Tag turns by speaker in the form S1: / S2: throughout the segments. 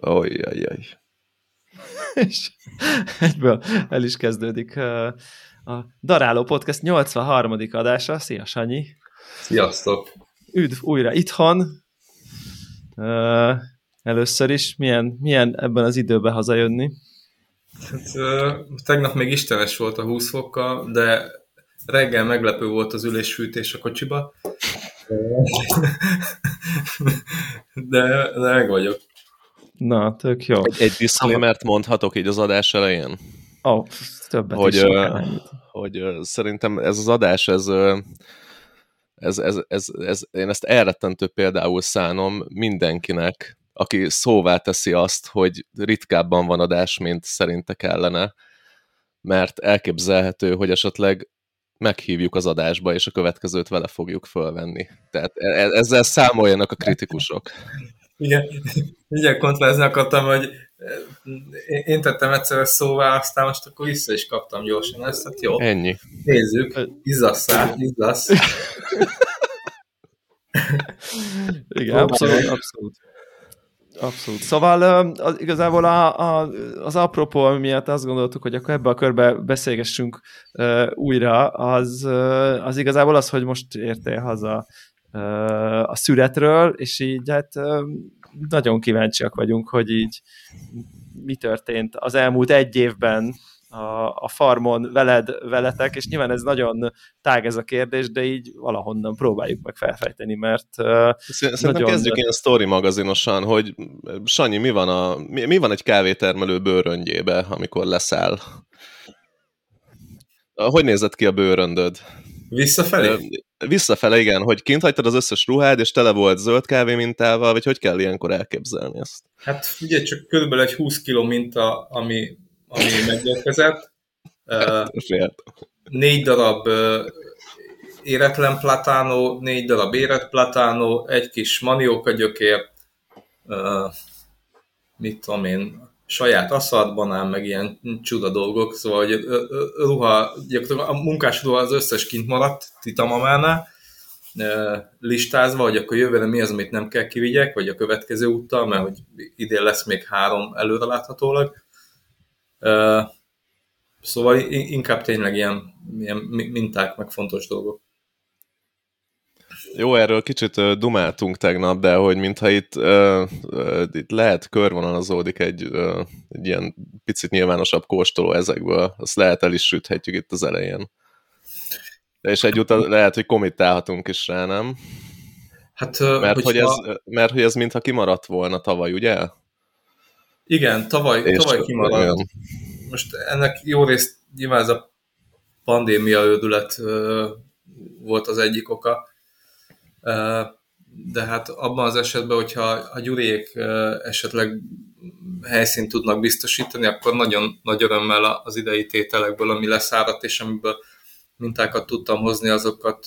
S1: Ojjajjaj.
S2: És egyből el is kezdődik a Daráló Podcast 83. adása. Szia, Sanyi!
S3: Sziasztok!
S2: Üdv újra itthon! Először is, milyen, milyen ebben az időben hazajönni?
S3: Hát, tegnap még istenes volt a 20 fokkal, de reggel meglepő volt az ülésfűtés a kocsiba. De, de meg vagyok.
S2: Na, tök jó.
S1: Egy, egy disclaimert mondhatok így az adás elején?
S2: Ó, oh, többet
S1: hogy,
S2: is
S1: uh, hogy uh, szerintem ez az adás, ez, uh, ez, ez, ez, ez, én ezt elrettentő például szánom mindenkinek, aki szóvá teszi azt, hogy ritkábban van adás, mint szerinte kellene, mert elképzelhető, hogy esetleg meghívjuk az adásba, és a következőt vele fogjuk fölvenni. Tehát e, e, ezzel számoljanak a kritikusok.
S3: Igen, igen, kontrázni akartam, hogy én tettem egyszer szóvá, aztán most akkor vissza is kaptam gyorsan ezt, hát jó.
S1: Ennyi.
S3: Nézzük, izzasszál, izzasz.
S2: Igen, abszolút, abszolút. Abszolút. Szóval az, igazából a, a, az apropó, miatt azt gondoltuk, hogy akkor ebbe a körbe beszélgessünk uh, újra, az, uh, az igazából az, hogy most értél haza a születről, és így hát nagyon kíváncsiak vagyunk, hogy így mi történt az elmúlt egy évben a, a farmon veled, veletek, és nyilván ez nagyon tág ez a kérdés, de így valahonnan próbáljuk meg felfejteni, mert
S1: Szerintem nagyon... kezdjük ilyen story magazinosan, hogy Sanyi, mi van, a, mi, mi van egy kávétermelő bőröngyébe, amikor leszáll? Hogy nézett ki a bőröndöd?
S3: Visszafelé?
S1: Visszafele, igen, hogy kint hagytad az összes ruhád, és tele volt zöld kávé mintával, vagy hogy kell ilyenkor elképzelni ezt?
S3: Hát ugye csak körülbelül egy 20 kg minta, ami ami megérkezett.
S1: Uh,
S3: négy darab uh, éretlen platánó, négy darab érett platánó, egy kis manióka gyökér, uh, mit tudom én, saját aszadbanán, meg ilyen csuda dolgok, szóval hogy ruha, a munkás ruha az összes kint maradt titamamánál, listázva, hogy akkor jövőre mi az, amit nem kell kivigyek, vagy a következő úttal, mert hogy idén lesz még három előreláthatólag. Szóval inkább tényleg ilyen, ilyen minták, meg fontos dolgok.
S1: Jó, erről kicsit dumáltunk tegnap, de hogy mintha itt, uh, uh, itt lehet körvonalazódik egy, uh, egy ilyen picit nyilvánosabb kóstoló ezekből, azt lehet el is süthetjük itt az elején. De és egyúttal lehet, hogy komittálhatunk is rá, nem?
S3: Hát,
S1: mert, hogy ez, mert hogy ez mintha kimaradt volna tavaly, ugye?
S3: Igen, tavaly, és tavaly kimaradt. Olyan. Most ennek jó részt nyilván ez a pandémia ödület volt az egyik oka, de hát abban az esetben, hogyha a gyuriék esetleg helyszínt tudnak biztosítani, akkor nagyon nagy örömmel az idei tételekből, ami leszáradt, és amiből mintákat tudtam hozni, azokat,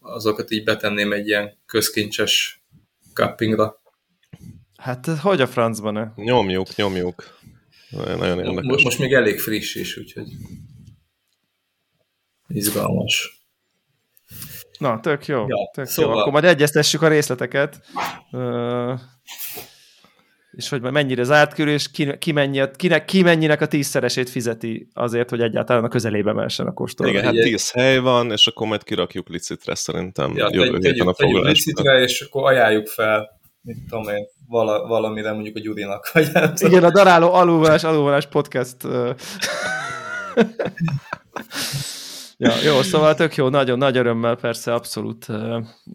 S3: azokat így betenném egy ilyen közkincses cuppingra.
S2: Hát hogy a francban -e?
S1: Nyomjuk, nyomjuk. Nagyon érdekes.
S3: Most, most még elég friss is, úgyhogy izgalmas.
S2: Na, tök jó. Ja, tök szóval... jó. Akkor majd egyeztessük a részleteket. Uh, és hogy mennyire zárt körül, és ki, ki, mennyi, kinek, ki mennyinek a tízszeresét fizeti azért, hogy egyáltalán a közelébe mehessen a kóstoló.
S1: Igen, hát tíz hely van, és akkor majd kirakjuk licitre szerintem
S3: ja, jövő héten a foglalásba. licitre, és akkor ajánljuk fel, mit tudom én, vala, valamire mondjuk a Gyurinak. Vagy
S2: Igen, a Daráló alulvonás, alulvonás podcast. ja, jó, szóval tök jó, nagyon nagy örömmel persze abszolút,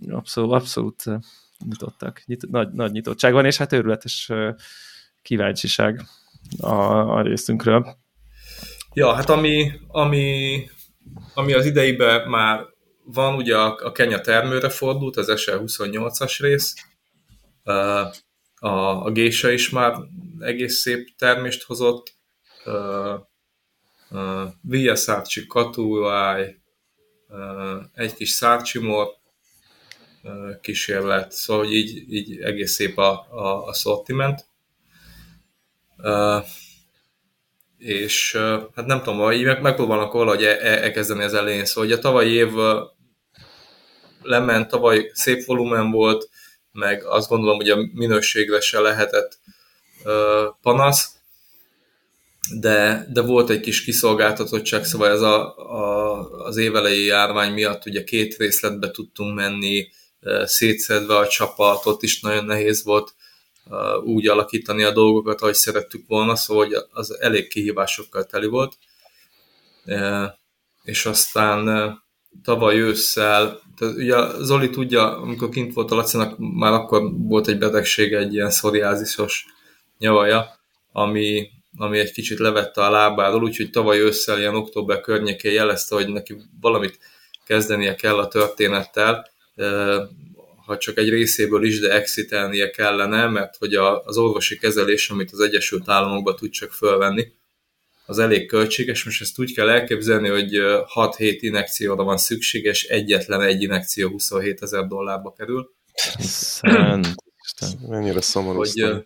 S2: abszolút, abszolút nyitottak. Nyit, nagy, nagy nyitottság van, és hát őrületes kíváncsiság a, a részünkről.
S3: Ja, hát ami, ami, ami az ideiben már van, ugye a, a Kenya termőre fordult, az SL28-as rész, a, a gése is már egész szép termést hozott, uh, Via Szárcsi Katuáj, uh, egy kis szárcsimor uh, kísérlet, szóval hogy így, így egész szép a, a, a sortiment. Uh, és uh, hát nem tudom, így meg, megpróbálnak valahogy e, e, elkezdeni az elején, szóval hogy a tavalyi év lement, tavaly szép volumen volt, meg azt gondolom, hogy a minőségre se lehetett panasz, de, de volt egy kis kiszolgáltatottság, szóval ez a, a, az évelei járvány miatt ugye két részletbe tudtunk menni, szétszedve a csapat, ott is nagyon nehéz volt úgy alakítani a dolgokat, ahogy szerettük volna, szóval az elég kihívásokkal teli volt. És aztán tavaly ősszel, tehát ugye Zoli tudja, amikor kint volt a Lacinak, már akkor volt egy betegsége, egy ilyen szoriázisos nyavaja, ami, ami egy kicsit levette a lábáról, úgyhogy tavaly ősszel, ilyen október környékén jelezte, hogy neki valamit kezdenie kell a történettel, ha csak egy részéből is, de exitelnie kellene, mert hogy a, az orvosi kezelés, amit az Egyesült Államokban tud csak fölvenni, az elég költséges. Most ezt úgy kell elképzelni, hogy 6-7 inekcióra van szükséges, egyetlen egy inekció 27 ezer dollárba kerül.
S1: Szent Mennyire szomorú.
S3: Hogy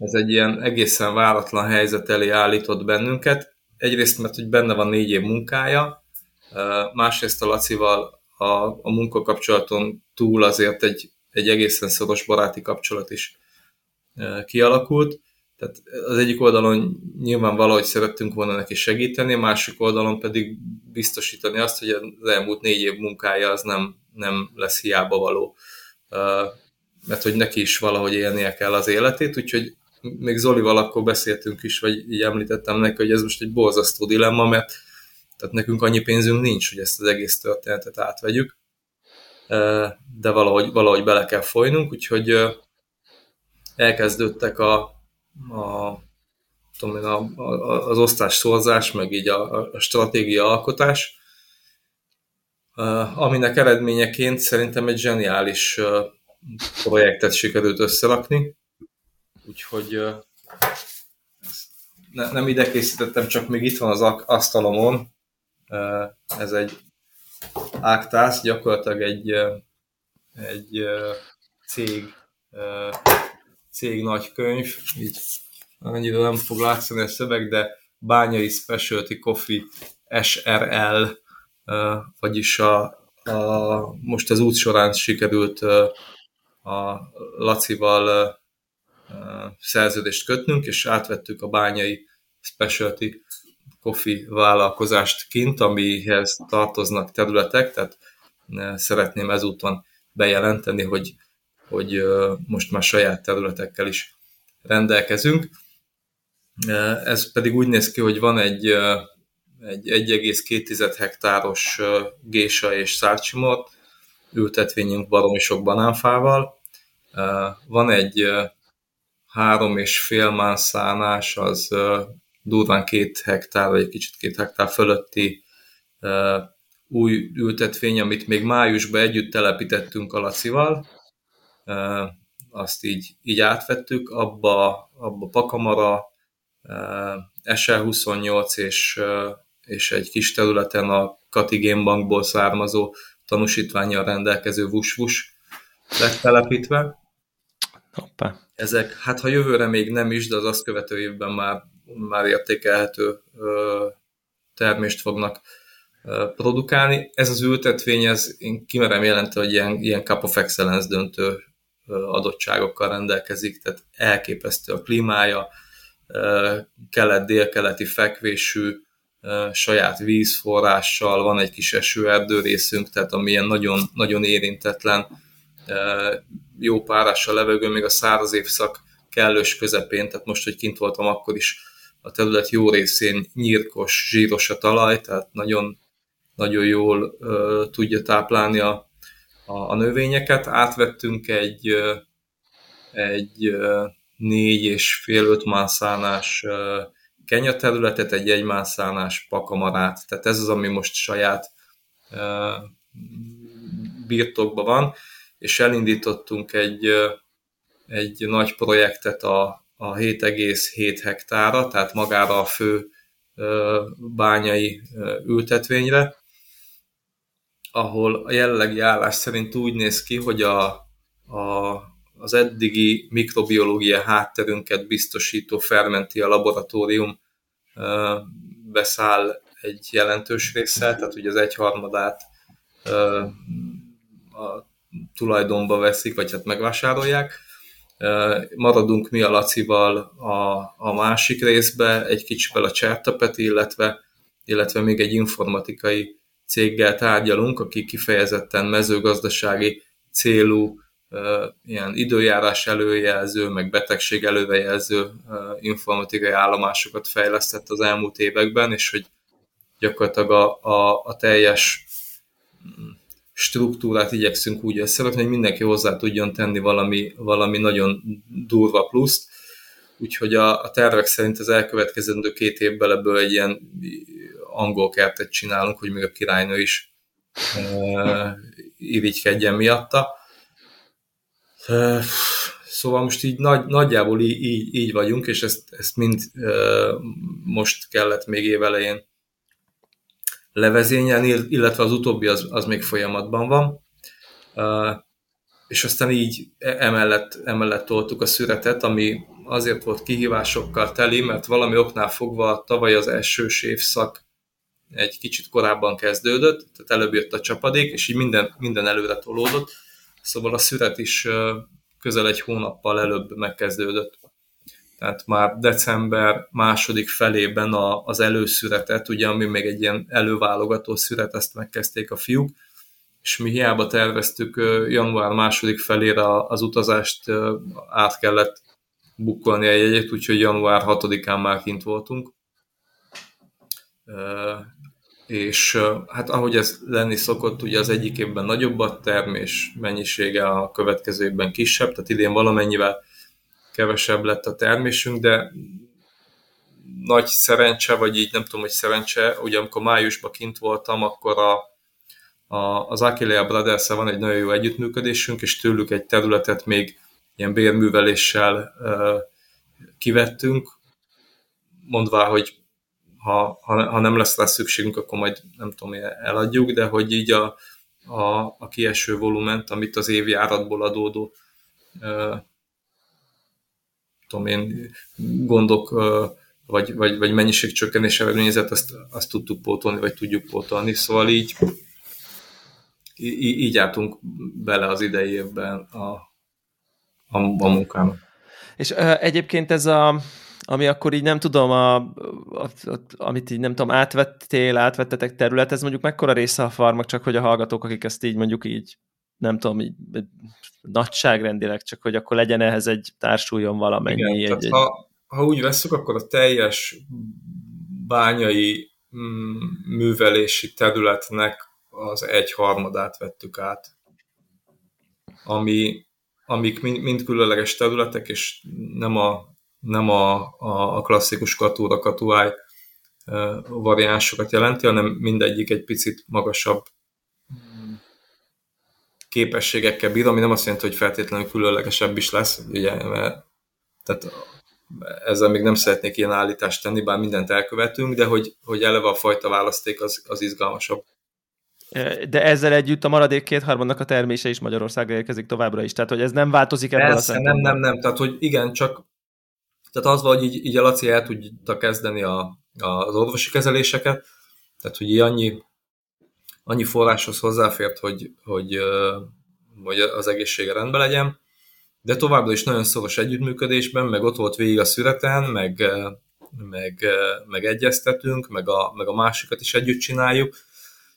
S3: ez egy ilyen egészen váratlan helyzet elé állított bennünket. Egyrészt, mert hogy benne van négy év munkája, másrészt a Lacival a, a munkakapcsolaton túl azért egy, egy egészen szoros baráti kapcsolat is kialakult. Tehát az egyik oldalon nyilván valahogy szerettünk volna neki segíteni, a másik oldalon pedig biztosítani azt, hogy az elmúlt négy év munkája az nem, nem lesz hiába való. Mert hogy neki is valahogy élnie kell az életét, úgyhogy még Zolival akkor beszéltünk is, vagy így említettem neki, hogy ez most egy borzasztó dilemma, mert tehát nekünk annyi pénzünk nincs, hogy ezt az egész történetet átvegyük, de valahogy, valahogy bele kell folynunk, úgyhogy elkezdődtek a, a, tudom én, a, a, az osztás szorzás, meg így a, a stratégia alkotás, aminek eredményeként szerintem egy zseniális projektet sikerült összerakni, úgyhogy ne, nem ide készítettem, csak még itt van az asztalomon, ez egy Actas, gyakorlatilag egy, egy cég, cég nagykönyv, így annyira nem fog látszani a szöveg, de Bányai Specialty Coffee SRL, vagyis a, a, most az út során sikerült a Lacival szerződést kötnünk, és átvettük a Bányai Specialty Coffee vállalkozást kint, amihez tartoznak területek, tehát szeretném ezúton bejelenteni, hogy, hogy most már saját területekkel is rendelkezünk. Ez pedig úgy néz ki, hogy van egy, egy 1,2 hektáros gésa és szárcsimot, ültetvényünk baromi sok banánfával. Van egy három és fél mánszánás, az durván két hektár, vagy egy kicsit két hektár fölötti új ültetvény, amit még májusban együtt telepítettünk a Lacival, azt így, így átvettük, abba, abba Pakamara, SL28 és, és egy kis területen a Kati Bankból származó tanúsítványjal rendelkező vus-vus lett telepítve. Hoppá. Ezek, hát ha jövőre még nem is, de az azt követő évben már már értékelhető termést fognak produkálni. Ez az ültetvény, ez én kimerem jelenteni, hogy ilyen, ilyen Cup of Excellence döntő adottságokkal rendelkezik, tehát elképesztő a klímája, kelet-dél-keleti fekvésű, saját vízforrással, van egy kis esőerdő részünk, tehát ami ilyen nagyon, nagyon érintetlen, jó párás a levegő, még a száraz évszak kellős közepén, tehát most, hogy kint voltam, akkor is a terület jó részén nyírkos, zsíros a talaj, tehát nagyon, nagyon jól uh, tudja táplálni a, a, a növényeket. Átvettünk egy, uh, egy uh, négy és fél öt mászánás uh, kenya területet, egy egymászánás pakamarát, tehát ez az, ami most saját uh, birtokban van, és elindítottunk egy, egy nagy projektet a, a 7,7 hektára, tehát magára a fő bányai ültetvényre, ahol a jelenlegi állás szerint úgy néz ki, hogy a, a, az eddigi mikrobiológia hátterünket biztosító Fermentia laboratórium beszáll egy jelentős része, tehát ugye az egyharmadát a tulajdonba veszik, vagy hát megvásárolják, maradunk mi a Lacival a, a másik részbe, egy kicsivel a Csertapet, illetve, illetve még egy informatikai céggel tárgyalunk, aki kifejezetten mezőgazdasági célú ilyen időjárás előjelző, meg betegség előrejelző informatikai állomásokat fejlesztett az elmúlt években, és hogy gyakorlatilag a, a, a teljes struktúrát igyekszünk úgy összerakni, hogy mindenki hozzá tudjon tenni valami, valami nagyon durva pluszt, úgyhogy a, a tervek szerint az elkövetkezendő két évben ebből egy ilyen angol kertet csinálunk, hogy még a királynő is e, irigykedjen miatta. E, szóval most így nagy, nagyjából így, így, így vagyunk, és ezt, ezt mind e, most kellett még évelején levezényelni, illetve az utóbbi az, az még folyamatban van. Uh, és aztán így e, emellett, emellett toltuk a szüretet, ami azért volt kihívásokkal teli, mert valami oknál fogva tavaly az elsős évszak egy kicsit korábban kezdődött, tehát előbb jött a csapadék, és így minden, minden előre tolódott, szóval a szüret is közel egy hónappal előbb megkezdődött. Tehát már december második felében a, az előszüretet, ugye, ami még egy ilyen előválogató szüret, ezt megkezdték a fiúk, és mi hiába terveztük január második felére az utazást, át kellett bukkolni a jegyet, úgyhogy január 6-án már kint voltunk. És hát ahogy ez lenni szokott, ugye az egyik évben nagyobb a termés mennyisége, a következő évben kisebb, tehát idén valamennyivel kevesebb lett a termésünk, de nagy szerencse, vagy így nem tudom, hogy szerencse, ugye amikor májusban kint voltam, akkor a, a, az Aquilea brothers van egy nagyon jó együttműködésünk, és tőlük egy területet még ilyen bérműveléssel uh, kivettünk, mondvá, hogy ha, ha, ha nem lesz rá szükségünk, akkor majd nem tudom, eladjuk, de hogy így a, a, a kieső volument, amit az évi áratból adódó uh, tudom én, gondok vagy, vagy, vagy mennyiségcsökkenés eredményezett, azt, azt tudtuk pótolni, vagy tudjuk pótolni. Szóval így, így, így álltunk bele az idei évben a, a, a munkának.
S2: És uh, egyébként ez a, ami akkor így nem tudom, a, a, a, amit így nem tudom, átvettél, átvettetek terület, ez mondjuk mekkora része a farmak, csak hogy a hallgatók, akik ezt így mondjuk így, nem tudom, így nagyságrendileg, csak hogy akkor legyen ehhez egy társuljon valamennyi.
S3: Igen, egy, egy... Ha, ha úgy veszük, akkor a teljes bányai mm, művelési területnek az egy harmadát vettük át, ami, amik mind, mind különleges területek, és nem a nem a, a, a klasszikus katúra katuáj variánsokat jelenti, hanem mindegyik egy picit magasabb képességekkel bír, ami nem azt jelenti, hogy feltétlenül különlegesebb is lesz, ugye, mert, tehát ezzel még nem szeretnék ilyen állítást tenni, bár mindent elkövetünk, de hogy, hogy eleve a fajta választék az, az izgalmasabb.
S2: De ezzel együtt a maradék kétharmadnak a termése is Magyarországra érkezik továbbra is, tehát hogy ez nem változik ebből
S3: Persze, a nem, nem, nem, tehát hogy igen, csak tehát az vagy, így, így a Laci el tudta kezdeni a, a, az orvosi kezeléseket, tehát hogy így annyi, annyi forráshoz hozzáfért, hogy, hogy, hogy az egészsége rendben legyen, de továbbra is nagyon szoros együttműködésben, meg ott volt végig a szüreten, meg, meg, meg egyeztetünk, meg a, meg a másikat is együtt csináljuk,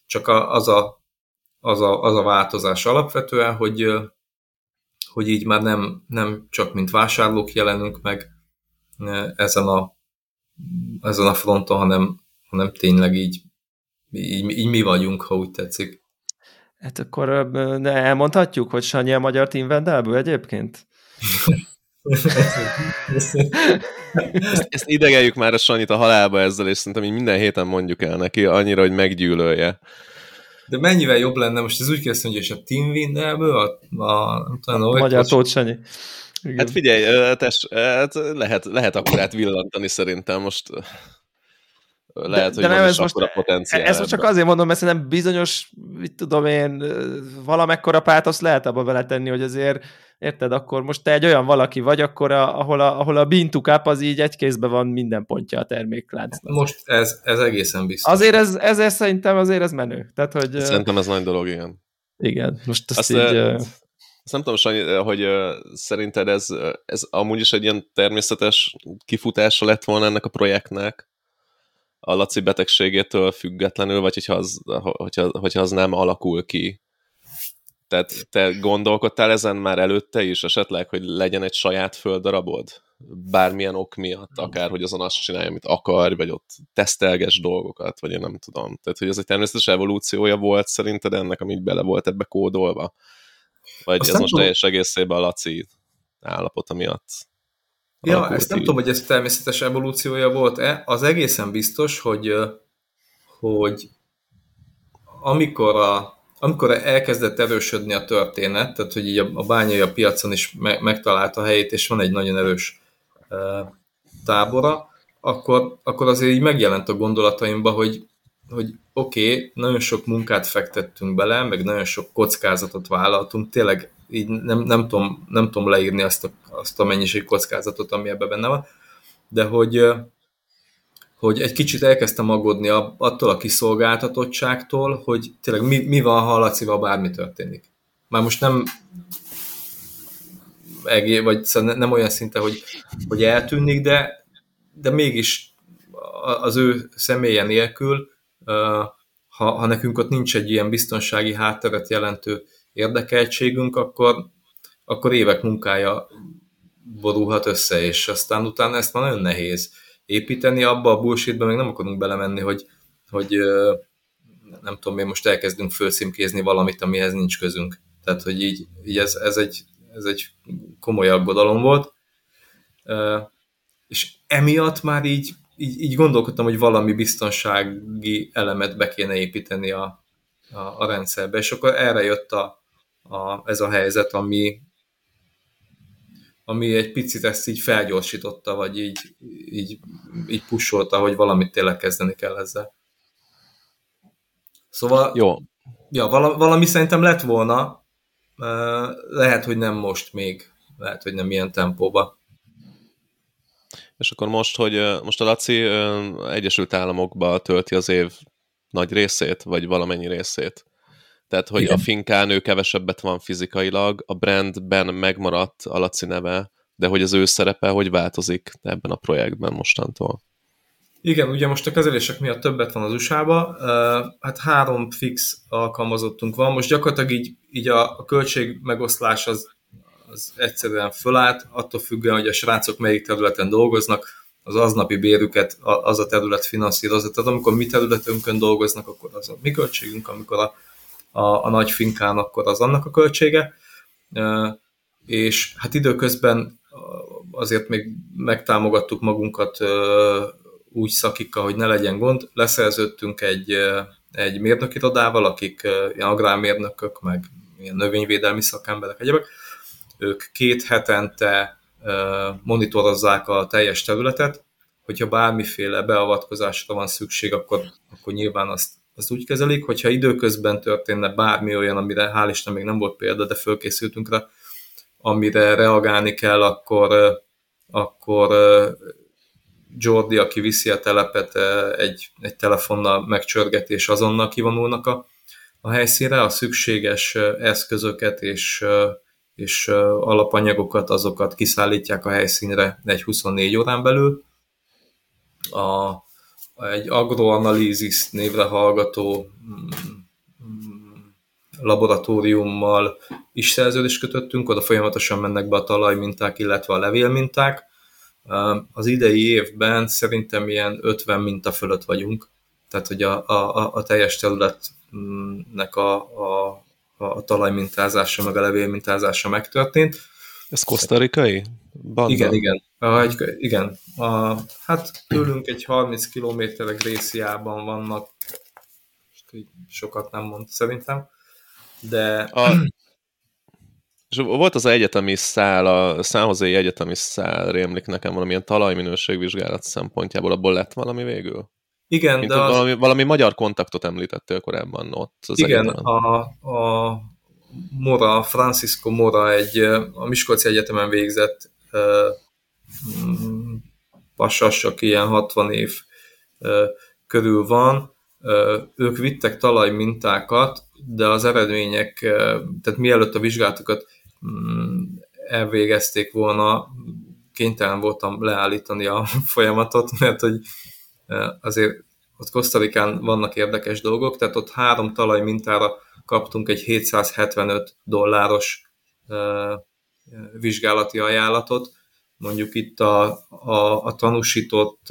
S3: csak az, a, az, a, az a változás alapvetően, hogy, hogy így már nem, nem csak mint vásárlók jelenünk meg, ezen a, ezen a fronton, hanem, hanem tényleg így, így, így mi vagyunk, ha úgy tetszik.
S2: Hát akkor de elmondhatjuk, hogy Sanyi a magyar Team Vendelből egyébként?
S1: ezt, ezt idegeljük már a Sanyit a halálba ezzel, és szerintem így minden héten mondjuk el neki, annyira, hogy meggyűlölje.
S3: De mennyivel jobb lenne, most ez úgy kezdtem, hogy és a Team Vendelből, a, a,
S2: a, a magyar Tóth Sanyi.
S1: Igen. Hát figyelj, tess, hát lehet, lehet akkor át villantani szerintem most. Lehet, de, hogy de nem ez most, a potenciál.
S2: Ezt most csak azért mondom, mert szerintem bizonyos, mit tudom én, valamekkora pátoszt lehet abba beletenni, hogy azért, érted, akkor most te egy olyan valaki vagy, akkor a, ahol a, ahol a bintukáp az így egy kézben van minden pontja a termékláncnak.
S3: Most ez, ez egészen biztos.
S2: Azért ez, ez, ez szerintem azért ez menő. Tehát, hogy,
S1: szerintem ez nagy dolog, igen.
S2: Igen, most azt, azt így...
S1: Azt nem tudom, Sanyi, hogy szerinted ez, ez amúgy is egy ilyen természetes kifutása lett volna ennek a projektnek, a Laci betegségétől függetlenül, vagy hogyha az, hogyha, hogyha az nem alakul ki. Tehát te gondolkodtál ezen már előtte is esetleg, hogy legyen egy saját földdarabod? Bármilyen ok miatt, akár, hogy azon azt csinálja, amit akar, vagy ott tesztelges dolgokat, vagy én nem tudom. Tehát, hogy ez egy természetes evolúciója volt szerinted ennek, amit bele volt ebbe kódolva? Vagy Azt ez most tudom. teljes egészében a Laci állapota miatt?
S3: Ja, ezt nem tudom, hogy ez természetes evolúciója volt-e. Az egészen biztos, hogy, hogy amikor, a, amikor elkezdett erősödni a történet, tehát hogy így a, a bányai a piacon is me, megtalálta a helyét, és van egy nagyon erős e, tábora, akkor, akkor azért így megjelent a gondolataimba, hogy, hogy oké, okay, nagyon sok munkát fektettünk bele, meg nagyon sok kockázatot vállaltunk, tényleg így nem, nem, tudom, nem tudom leírni azt a, azt a mennyiség kockázatot, ami ebben benne van, de hogy, hogy egy kicsit elkezdtem aggódni attól a kiszolgáltatottságtól, hogy tényleg mi, mi van, ha a Lacival bármi történik. Már most nem egé, vagy szóval nem olyan szinte, hogy, hogy eltűnik, de, de mégis az ő személye nélkül, ha, ha nekünk ott nincs egy ilyen biztonsági hátteret jelentő érdekeltségünk, akkor, akkor évek munkája borulhat össze, és aztán utána ezt már nagyon nehéz építeni, abba a bullshitbe meg nem akarunk belemenni, hogy, hogy nem tudom, mi most elkezdünk fölszimkézni valamit, amihez nincs közünk. Tehát, hogy így, így ez, ez, egy, ez egy komoly aggodalom volt. És emiatt már így, így, így gondolkodtam, hogy valami biztonsági elemet be kéne építeni a, a, a rendszerbe, és akkor erre jött a, a, ez a helyzet, ami, ami egy picit ezt így felgyorsította, vagy így, így, így pusolta, hogy valamit tényleg kezdeni kell ezzel. Szóval,
S1: Jó.
S3: Ja, valami szerintem lett volna, lehet, hogy nem most még, lehet, hogy nem ilyen tempóba.
S1: És akkor most, hogy most a Laci Egyesült Államokba tölti az év nagy részét, vagy valamennyi részét. Tehát, hogy Igen. a finkán ő kevesebbet van fizikailag, a brandben megmaradt a Laci neve, de hogy az ő szerepe hogy változik ebben a projektben mostantól?
S3: Igen, ugye most a kezelések miatt többet van az USA-ba, hát három fix alkalmazottunk van, most gyakorlatilag így, így a, a költség megoszlás az, az egyszerűen fölállt, attól függően, hogy a srácok melyik területen dolgoznak, az aznapi bérüket az a terület finanszírozza. Tehát amikor mi területünkön dolgoznak, akkor az a mi költségünk, amikor a a, a nagy finkán, akkor az annak a költsége. És hát időközben azért még megtámogattuk magunkat úgy szakikkal, hogy ne legyen gond. Leszerződtünk egy, egy mérnökirodával, akik ilyen agrármérnökök, meg ilyen növényvédelmi szakemberek, egyébek. Ők két hetente monitorozzák a teljes területet, hogyha bármiféle beavatkozásra van szükség, akkor, akkor nyilván azt azt úgy kezelik, hogyha időközben történne bármi olyan, amire hál' Isten még nem volt példa, de fölkészültünk rá, amire reagálni kell, akkor, akkor Jordi, aki viszi a telepet, egy, egy telefonnal megcsörgeti, és azonnal kivonulnak a, a helyszínre, a szükséges eszközöket és, és alapanyagokat, azokat kiszállítják a helyszínre egy 24 órán belül. A, egy agroanalízis névre hallgató mm, laboratóriummal is szerződést kötöttünk, oda folyamatosan mennek be a talajminták, illetve a levélminták. Az idei évben szerintem ilyen 50 minta fölött vagyunk, tehát hogy a, a, a teljes területnek a, a, a talajmintázása, meg a levélmintázása megtörtént.
S1: Ez kosztarikai?
S3: Banda. Igen, igen. A, egy, igen. A, hát tőlünk egy 30 kilométerre Gréciában vannak, sokat nem mond szerintem, de... A,
S1: és volt az egyetemi szál, a Szánhozai egyetemi szál rémlik nekem valamilyen talajminőségvizsgálat szempontjából, abból lett valami végül?
S3: Igen,
S1: Mint de... Az... Valami, valami magyar kontaktot említettél korábban ott az
S3: Igen, a, a Mora, Francisco Mora egy a Miskolci Egyetemen végzett pasas, aki ilyen 60 év körül van, ők vittek talajmintákat, de az eredmények, tehát mielőtt a vizsgálatokat mm, elvégezték volna, kénytelen voltam leállítani a folyamatot, mert hogy azért ott Kosztarikán vannak érdekes dolgok, tehát ott három talaj mintára kaptunk egy 775 dolláros vizsgálati ajánlatot, mondjuk itt a, a, a tanúsított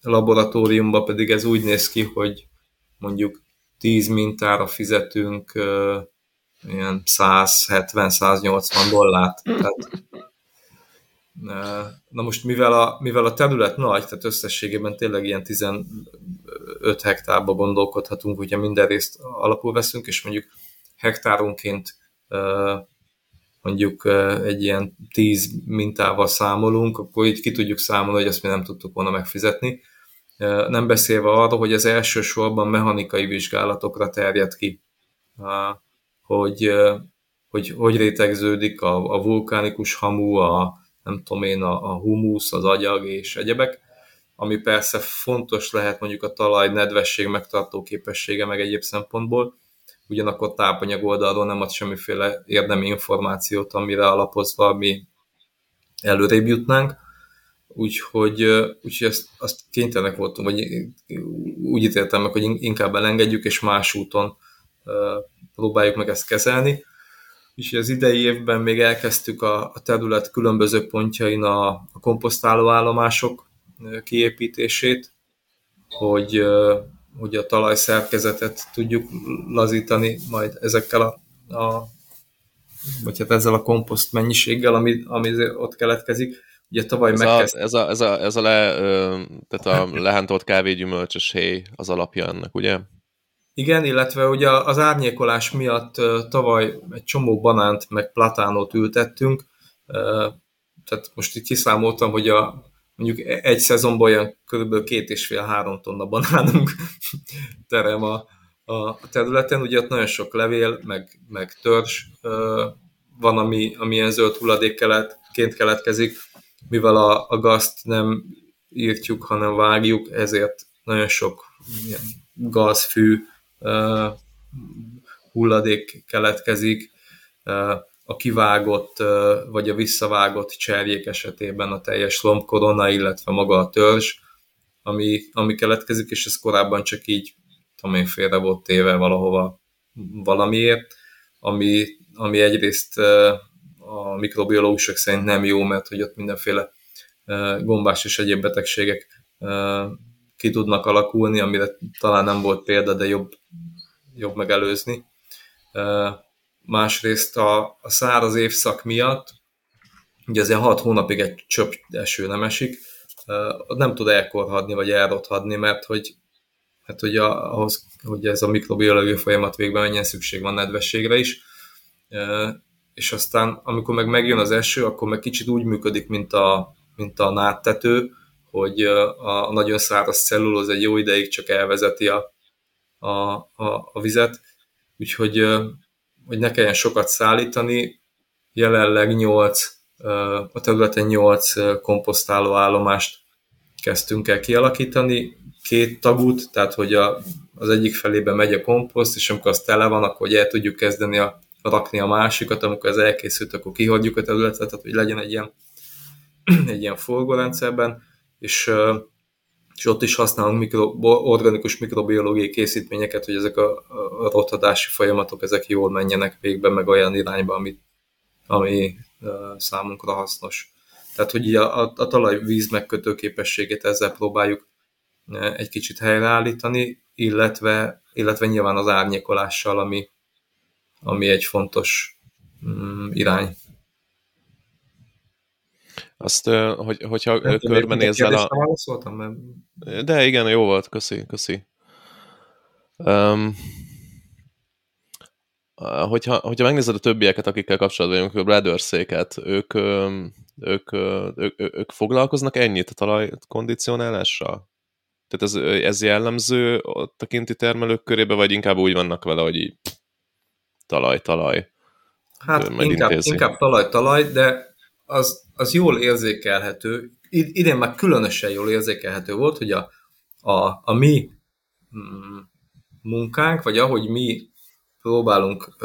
S3: laboratóriumban pedig ez úgy néz ki, hogy mondjuk 10 mintára fizetünk ilyen 170-180 dollárt. Tehát, na most mivel a, mivel a terület nagy, tehát összességében tényleg ilyen 15 hektárba gondolkodhatunk, hogyha minden részt alapul veszünk, és mondjuk hektáronként mondjuk egy ilyen 10 mintával számolunk, akkor így ki tudjuk számolni, hogy azt mi nem tudtuk volna megfizetni. Nem beszélve arról, hogy az elsősorban mechanikai vizsgálatokra terjed ki hogy hogy, hogy rétegződik a, a vulkánikus hamu, a, nem tudom én, a, a humusz, az agyag és egyebek, ami persze fontos lehet mondjuk a talaj nedvesség megtartó képessége meg egyéb szempontból, ugyanakkor tápanyag oldalról nem ad semmiféle érdemi információt, amire alapozva mi előrébb jutnánk, úgyhogy, úgyhogy ezt, azt kénytelenek voltunk, vagy úgy ítéltem meg, hogy inkább elengedjük, és más úton próbáljuk meg ezt kezelni. És az idei évben még elkezdtük a, a terület különböző pontjain a, a komposztáló állomások kiépítését, hogy, hogy a talajszerkezetet tudjuk lazítani majd ezekkel a, a vagy hát ezzel a komposzt mennyiséggel, ami, ami ott keletkezik. Ugye tavaly
S1: ez,
S3: megkezd...
S1: a, ez, a, ez, a, ez a, le, tehát a lehántolt kávégyümölcsös héj az alapja ennek, ugye?
S3: Igen, illetve ugye az árnyékolás miatt tavaly egy csomó banánt meg platánot ültettünk, tehát most itt kiszámoltam, hogy a, mondjuk egy szezonban olyan kb. két és fél három tonna banánunk terem a, a területen, ugye ott nagyon sok levél, meg, meg törzs van, ami, ami ilyen zöld hulladékként keletkezik, mivel a, a gazt nem írtjuk, hanem vágjuk, ezért nagyon sok ilyen gazfű, hulladék keletkezik, a kivágott vagy a visszavágott cserjék esetében a teljes lombkorona, illetve maga a törzs, ami, ami keletkezik, és ez korábban csak így, tudom én, félre volt téve valahova valamiért, ami, ami egyrészt a mikrobiológusok szerint nem jó, mert hogy ott mindenféle gombás és egyéb betegségek ki tudnak alakulni, amire talán nem volt példa, de jobb, jobb megelőzni. Másrészt a, a száraz évszak miatt, ugye azért 6 hónapig egy csöpp eső nem esik, nem tud elkorhadni, vagy elrothadni, mert hogy, hát hogy a, ahhoz, hogy ez a mikrobiológiai folyamat végben menjen, szükség van nedvességre is. És aztán, amikor meg megjön az eső, akkor meg kicsit úgy működik, mint a, mint a náttető, hogy a nagyon száraz cellulóz egy jó ideig csak elvezeti a, a, a, a vizet, úgyhogy hogy ne kelljen sokat szállítani, jelenleg 8, a területen 8 komposztáló állomást kezdtünk el kialakítani, két tagút, tehát hogy a, az egyik felébe megy a komposzt, és amikor az tele van, akkor el tudjuk kezdeni a, rakni a másikat, amikor ez elkészült, akkor kihagyjuk a területet, tehát hogy legyen egy ilyen, egy ilyen forgórendszerben, és, és ott is használunk mikro, organikus mikrobiológiai készítményeket, hogy ezek a, a rothadási folyamatok ezek jól menjenek végbe, meg olyan irányba, ami, ami számunkra hasznos. Tehát, hogy a, a, a talaj víz megkötő képességét ezzel próbáljuk egy kicsit helyreállítani, illetve, illetve nyilván az árnyékolással, ami, ami egy fontos mm, irány.
S1: Azt, hogy, hogyha nem körbenézel a...
S3: mert...
S1: De igen, jó volt, köszi, köszi. Um, hogyha, hogyha megnézed a többieket, akikkel kapcsolatban vagyunk, a Bradorszéket, ők, ők, ők, ők, foglalkoznak ennyit a talajkondicionálással? Tehát ez, ez jellemző a kinti termelők körébe, vagy inkább úgy vannak vele, hogy így talaj, talaj?
S3: Hát inkább, inkább talaj, talaj, de az, az jól érzékelhető, idén már különösen jól érzékelhető volt, hogy a, a, a mi mm, munkánk, vagy ahogy mi próbálunk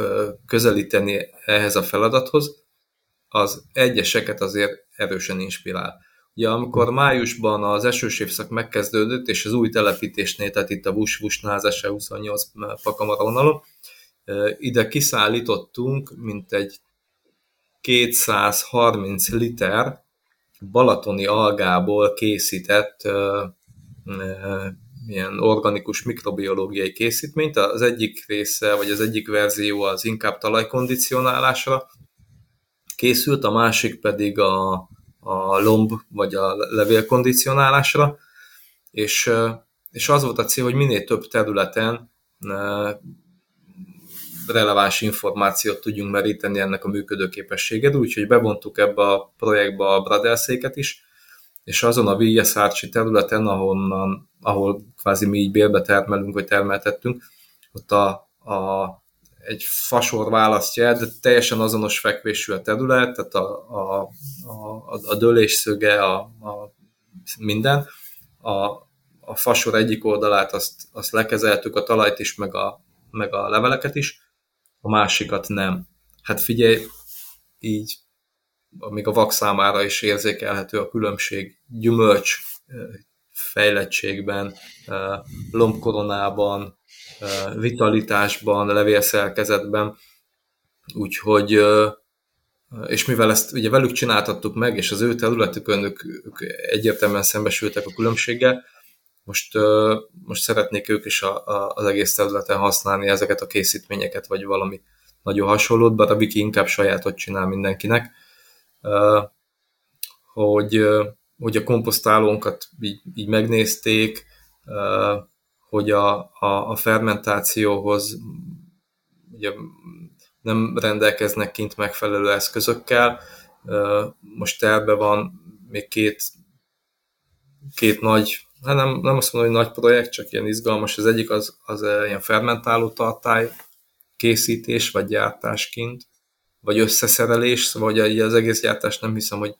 S3: közelíteni ehhez a feladathoz, az egyeseket azért erősen inspirál. Ugye amikor májusban az esős évszak megkezdődött, és az új telepítésnél, tehát itt a Vus Vusnál, az 28 pakamara vonalon, ide kiszállítottunk mint egy 230 liter balatoni algából készített ilyen organikus mikrobiológiai készítményt. Az egyik része, vagy az egyik verzió az inkább talajkondicionálásra készült, a másik pedig a, a lomb vagy a levélkondicionálásra, és, és az volt a cél, hogy minél több területen releváns információt tudjunk meríteni ennek a működőképességed, úgyhogy bevontuk ebbe a projektbe a Bradelszéket is, és azon a Vigyeszárcsi területen, ahonnan, ahol kvázi mi így bélbe termelünk, vagy termeltettünk, ott a, a, egy fasor választja el, de teljesen azonos fekvésű a terület, tehát a, a, a, a dölésszöge, a, a minden. A, a fasor egyik oldalát azt, azt lekezeltük, a talajt is, meg a, meg a leveleket is, a másikat nem. Hát figyelj, így még a vak számára is érzékelhető a különbség gyümölcs fejlettségben, lombkoronában, vitalitásban, levélszerkezetben, úgyhogy és mivel ezt ugye velük csináltattuk meg, és az ő területükön ők, ők egyértelműen szembesültek a különbséggel, most, most szeretnék ők is a, a, az egész területen használni ezeket a készítményeket, vagy valami nagyon hasonlót, bár a Wiki inkább sajátot csinál mindenkinek, hogy, hogy a komposztálónkat így, így megnézték, hogy a, a, a fermentációhoz ugye nem rendelkeznek kint megfelelő eszközökkel. Most terve van még két, két nagy hát nem, nem azt mondom, hogy nagy projekt, csak ilyen izgalmas. Az egyik az, az eh, ilyen fermentáló tartály készítés, vagy gyártásként, vagy összeszerelés, szóval hogy az egész gyártást nem hiszem, hogy,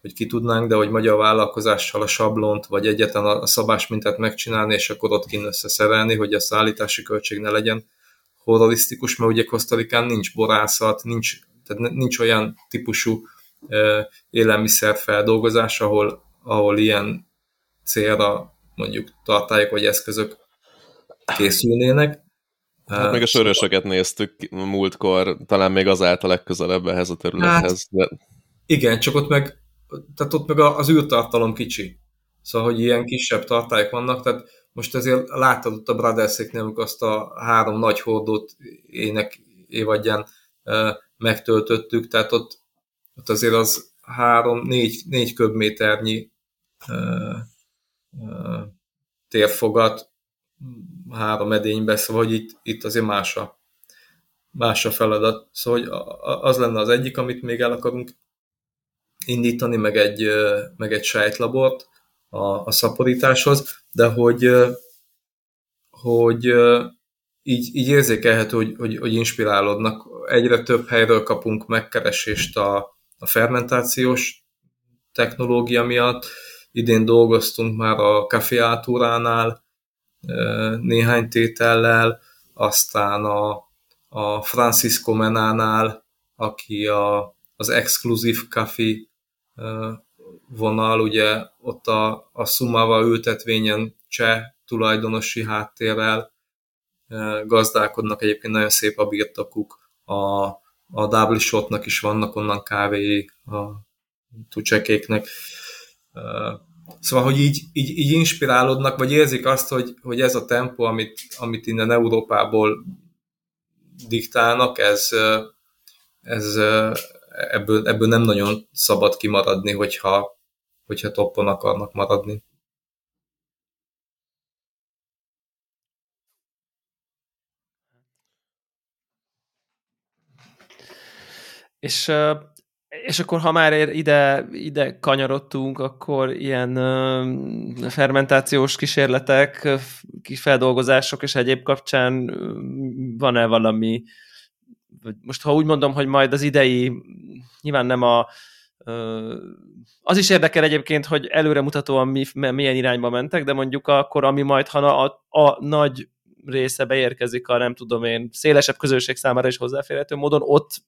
S3: hogy ki tudnánk, de hogy magyar vállalkozással a sablont, vagy egyetlen a szabás mintát megcsinálni, és akkor ott kint összeszerelni, hogy a szállítási költség ne legyen horrorisztikus, mert ugye Kosztarikán nincs borászat, nincs, tehát nincs olyan típusú eh, élelmiszerfeldolgozás, ahol, ahol ilyen célra mondjuk tartályok vagy eszközök készülnének.
S1: Hát meg a sörösöket néztük múltkor, talán még az állt a legközelebb ehhez a területhez. Hát, de...
S3: Igen, csak ott meg, tehát ott meg az űrtartalom kicsi. Szóval, hogy ilyen kisebb tartályok vannak, tehát most ezért láttad ott a Brotherszéknél, amikor azt a három nagy hordót ének évadján megtöltöttük, tehát ott, ott azért az három, négy, négy köbméternyi térfogat három edénybe, szóval hogy itt, itt azért más a, más a feladat. Szóval hogy az lenne az egyik, amit még el akarunk indítani, meg egy, meg egy sejtlabort a, a szaporításhoz, de hogy, hogy így, így érzékelhető, hogy, hogy, hogy inspirálódnak. Egyre több helyről kapunk megkeresést a, a fermentációs technológia miatt, Idén dolgoztunk már a Café néhány tétellel, aztán a, a Francisco Menánál, aki a, az exkluzív Café vonal, ugye ott a, a Sumava ültetvényen cseh tulajdonosi háttérrel gazdálkodnak, egyébként nagyon szép a birtokuk, a, a Double Shotnak is vannak onnan kávéi, a tucsekéknek. Szóval, hogy így, így, így inspirálódnak, vagy érzik azt, hogy, hogy ez a tempó, amit, amit innen Európából diktálnak, ez, ez ebből, ebből nem nagyon szabad kimaradni, hogyha, hogyha toppon akarnak maradni.
S2: És és akkor, ha már ide, ide kanyarodtunk, akkor ilyen uh, fermentációs kísérletek, feldolgozások és egyéb kapcsán van-e valami, most ha úgy mondom, hogy majd az idei, nyilván nem a az is érdekel egyébként, hogy előremutatóan mi, milyen irányba mentek, de mondjuk akkor, ami majd, ha a, a nagy része beérkezik a nem tudom én szélesebb közösség számára is hozzáférhető módon, ott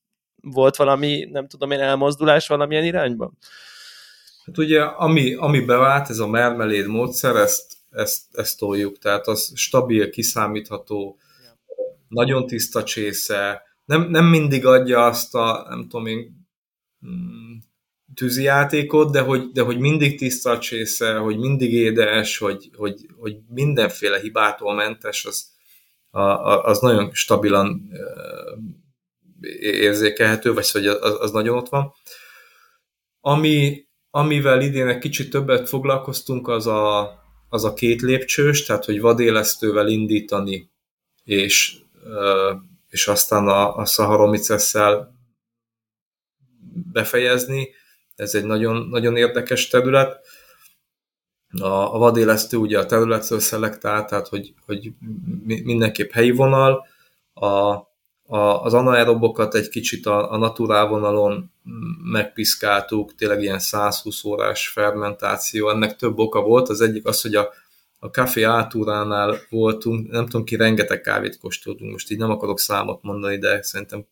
S2: volt valami, nem tudom én, elmozdulás valamilyen irányban?
S3: Hát ugye, ami, ami bevált, ez a mermeléd módszer, ezt, ezt, ezt toljuk, tehát az stabil, kiszámítható, ja. nagyon tiszta csésze, nem, nem mindig adja azt a, nem tudom én, mm, tűzi játékot, de hogy, de hogy mindig tiszta a csésze, hogy mindig édes, hogy, hogy, hogy mindenféle hibától mentes, az, az nagyon stabilan érzékelhető, vagy hogy az, az nagyon ott van. Ami, amivel idén egy kicsit többet foglalkoztunk, az a, az a két lépcsős, tehát hogy vadélesztővel indítani, és, és aztán a, a szaharomicesszel befejezni. Ez egy nagyon, nagyon érdekes terület. A, a vadélesztő ugye a területről szelektált, tehát hogy, hogy mindenképp helyi vonal, a, a, az anaerobokat egy kicsit a, a naturál megpiszkáltuk, tényleg ilyen 120 órás fermentáció, ennek több oka volt, az egyik az, hogy a, a Café Átúránál voltunk, nem tudom ki, rengeteg kávét kóstoltunk, most így nem akarok számot mondani, de szerintem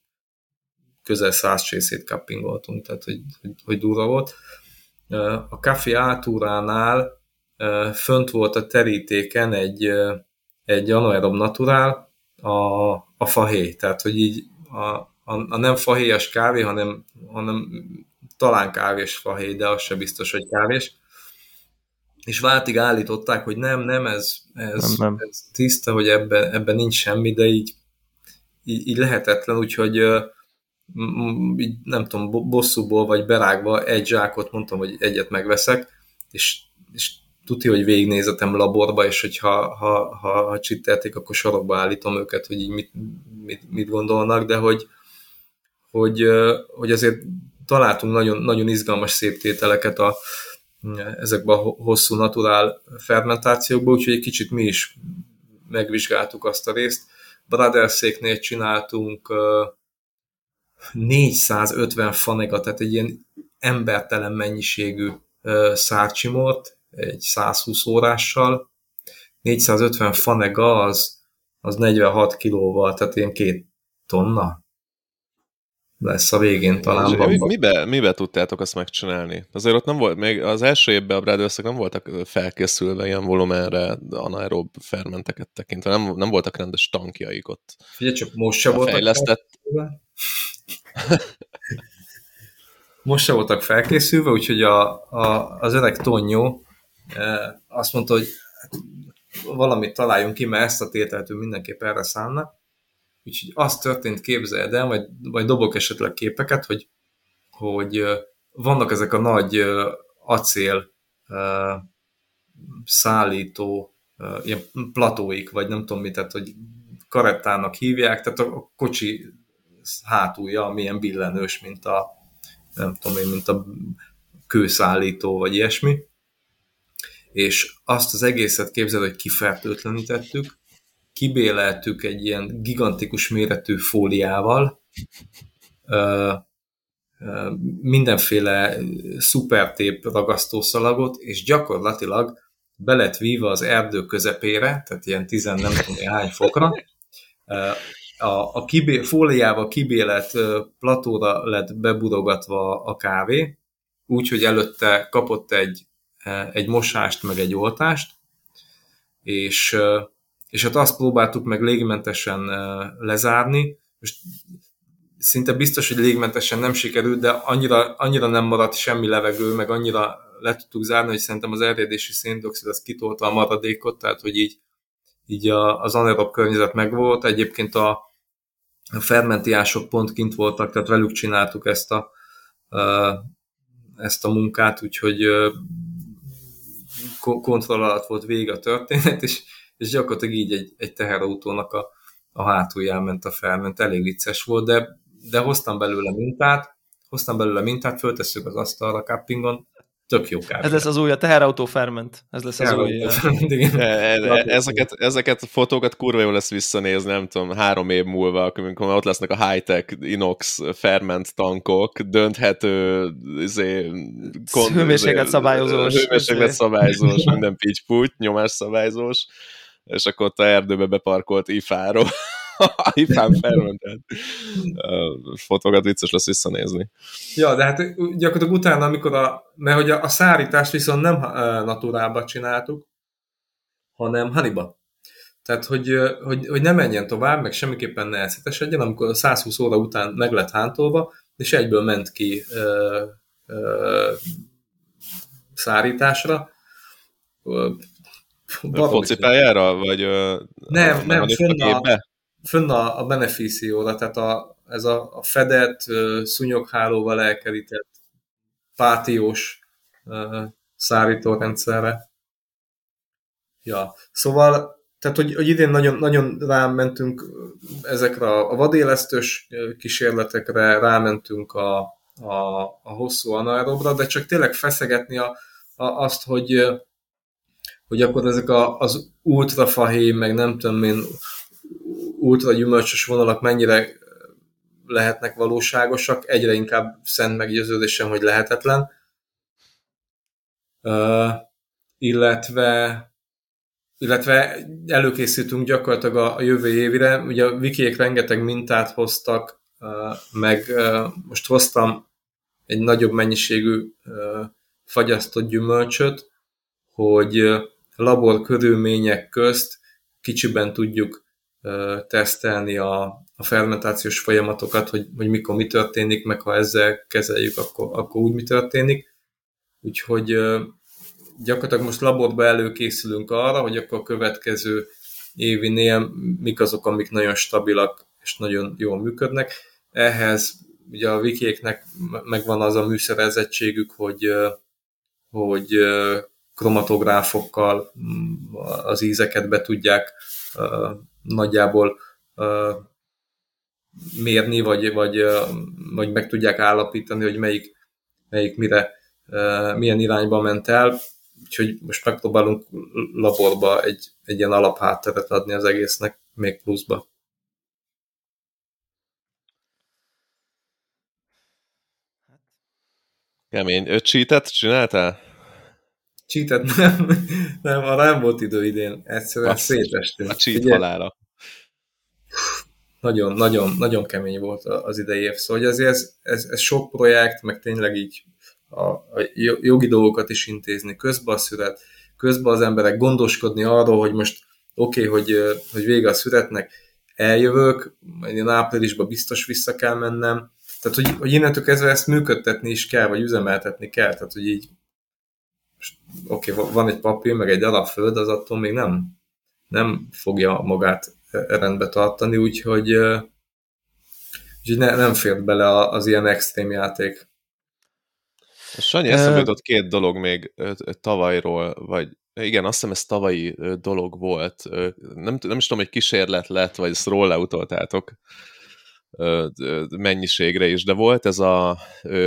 S3: közel száz csészét kappingoltunk, tehát hogy, hogy, hogy durva volt. A Café Átúránál fönt volt a terítéken egy, egy anaerob naturál, a, a fahé, tehát hogy így a, a, a nem fahéjas kávé, hanem, hanem talán kávés fahé, de az se biztos, hogy kávés. És váltig állították, hogy nem, nem, ez, ez, nem, nem. ez tiszta, hogy ebben, ebben nincs semmi, de így, így, így lehetetlen, úgyhogy így, nem tudom, bosszúból vagy berágva egy zsákot mondtam, hogy egyet megveszek, és, és tudja, hogy végignézetem laborba, és hogyha ha, ha, ha csittelték, akkor sorokba állítom őket, hogy így mit, mit, mit gondolnak, de hogy, hogy, hogy azért találtunk nagyon, nagyon izgalmas szép tételeket a, ezekben a hosszú naturál fermentációkban, úgyhogy egy kicsit mi is megvizsgáltuk azt a részt. Brotherszéknél csináltunk 450 fanega, tehát egy ilyen embertelen mennyiségű szárcsimort, egy 120 órással, 450 fanega az, az 46 kilóval, tehát ilyen két tonna lesz a végén talán.
S1: Mi, mibe, mibe tudtátok azt megcsinálni? Azért ott nem volt, még az első évben a brothers nem voltak felkészülve ilyen volumenre anaerob fermenteket tekintve, nem, nem voltak rendes tankjaik ott.
S3: Figyelj csak, most se voltak fejlesztett... most se voltak felkészülve, úgyhogy a, a, az öreg Tonyó azt mondta, hogy valamit találjunk ki, mert ezt a tételtől mindenképp erre szánna. Úgyhogy azt történt, képzeld el, vagy, vagy dobok esetleg képeket, hogy, hogy vannak ezek a nagy acél szállító ilyen platóik, vagy nem tudom mit, tehát, hogy karettának hívják, tehát a kocsi hátulja milyen billenős, mint a nem tudom én, mint a kőszállító, vagy ilyesmi és azt az egészet képzel, hogy kifertőtlenítettük, kibéleltük egy ilyen gigantikus méretű fóliával, mindenféle szupertép ragasztószalagot, és gyakorlatilag be lett víva az erdő közepére, tehát ilyen tizen nem tudom hány fokra, a, a kibé, fóliával kibélet platóra lett bebudogatva a kávé, úgyhogy előtte kapott egy egy mosást, meg egy oltást, és, és hát azt próbáltuk meg légmentesen lezárni. Most szinte biztos, hogy légmentesen nem sikerült, de annyira, annyira nem maradt semmi levegő, meg annyira le tudtuk zárni, hogy szerintem az erjedési széndiokszid az kitolta a maradékot, tehát hogy így, így az anaerob környezet megvolt. Egyébként a, a fermentiások pont kint voltak, tehát velük csináltuk ezt a, ezt a munkát, úgyhogy kontroll alatt volt vége a történet, és, és gyakorlatilag így egy, egy teherautónak a, a hátulján ment a felment. Elég vicces volt, de, de hoztam belőle mintát, hoztam belőle mintát, föltesszük az asztalra cappingon, tök jó kávé.
S2: Ez lesz az új, a teherautó ferment. Ez lesz az új.
S1: E, e, ezeket, ezeket a fotókat kurva jó lesz visszanézni, nem tudom, három év múlva, amikor ott lesznek a high-tech inox ferment tankok, dönthető izé,
S2: kon, hőmérséklet szabályozós.
S1: Hőmérséklet szabályozós, minden pitch nyomás szabályozós és akkor ott a erdőbe beparkolt ifáról. ifán fermentelt fotókat vicces lesz visszanézni.
S3: Ja, de hát gyakorlatilag utána, amikor a, mert hogy a, a szárítást viszont nem naturálba csináltuk, hanem haniba. Tehát, hogy, hogy, hogy ne menjen tovább, meg semmiképpen ne elszetesedjen, amikor a 120 óra után meg lett hántolva, és egyből ment ki ö, ö, szárításra.
S1: Focipályára? Vagy
S3: nem, nem, fönn a, fönn a, a beneficióra, tehát a, ez a, a fedett, szúnyoghálóval elkerített, pátiós szárítórendszerre. Ja, szóval tehát, hogy, hogy idén nagyon, nagyon rámentünk ezekre a vadélesztős kísérletekre, rámentünk a, a, a hosszú anaerobra, de csak tényleg feszegetni a, a, azt, hogy, hogy akkor ezek a, az ultrafahé, meg nem tudom én, ultra gyümölcsös vonalak mennyire lehetnek valóságosak, egyre inkább szent meggyőződésem, hogy lehetetlen. Uh, illetve illetve előkészítünk gyakorlatilag a, a jövő évre. Ugye a wikiek rengeteg mintát hoztak, meg most hoztam egy nagyobb mennyiségű fagyasztott gyümölcsöt, hogy labor körülmények közt kicsiben tudjuk tesztelni a, a fermentációs folyamatokat, hogy, hogy mikor mi történik, meg ha ezzel kezeljük, akkor, akkor úgy mi történik. Úgyhogy gyakorlatilag most laborba előkészülünk arra, hogy akkor a következő évinél mik azok, amik nagyon stabilak és nagyon jól működnek. Ehhez ugye a wikieknek megvan az a műszerezettségük, hogy, hogy kromatográfokkal mm, az ízeket be tudják nagyjából mérni, vagy, vagy, vagy meg tudják állapítani, hogy melyik, melyik mire, milyen irányba ment el úgyhogy most megpróbálunk laborba egy, egy ilyen alaphátteret adni az egésznek, még pluszba.
S1: Kemény. Öt cheatet csináltál?
S3: Cheatet nem, nem, arra nem volt idő idén. Egyszerűen Azt szétestünk.
S1: A cheat Ugye, halára.
S3: Nagyon, nagyon, nagyon kemény volt az idei év. Szóval ez, ez, ez, ez sok projekt, meg tényleg így a, a jogi dolgokat is intézni, közben a szület, közben az emberek gondoskodni arról, hogy most oké, okay, hogy, hogy vége a születnek, eljövök, majd én áprilisban biztos vissza kell mennem, tehát hogy, hogy innentől kezdve ezt működtetni is kell, vagy üzemeltetni kell, tehát hogy így oké, okay, van egy papír, meg egy alapföld, az attól még nem, nem fogja magát rendbe tartani, úgyhogy, úgyhogy ne, nem fér bele az ilyen extrém játék.
S1: Sanyi, eszembe jutott két dolog még tavalyról, vagy igen, azt hiszem ez tavalyi dolog volt. Nem, nem is tudom, hogy kísérlet lett, vagy ezt róla utoltátok mennyiségre is, de volt ez a,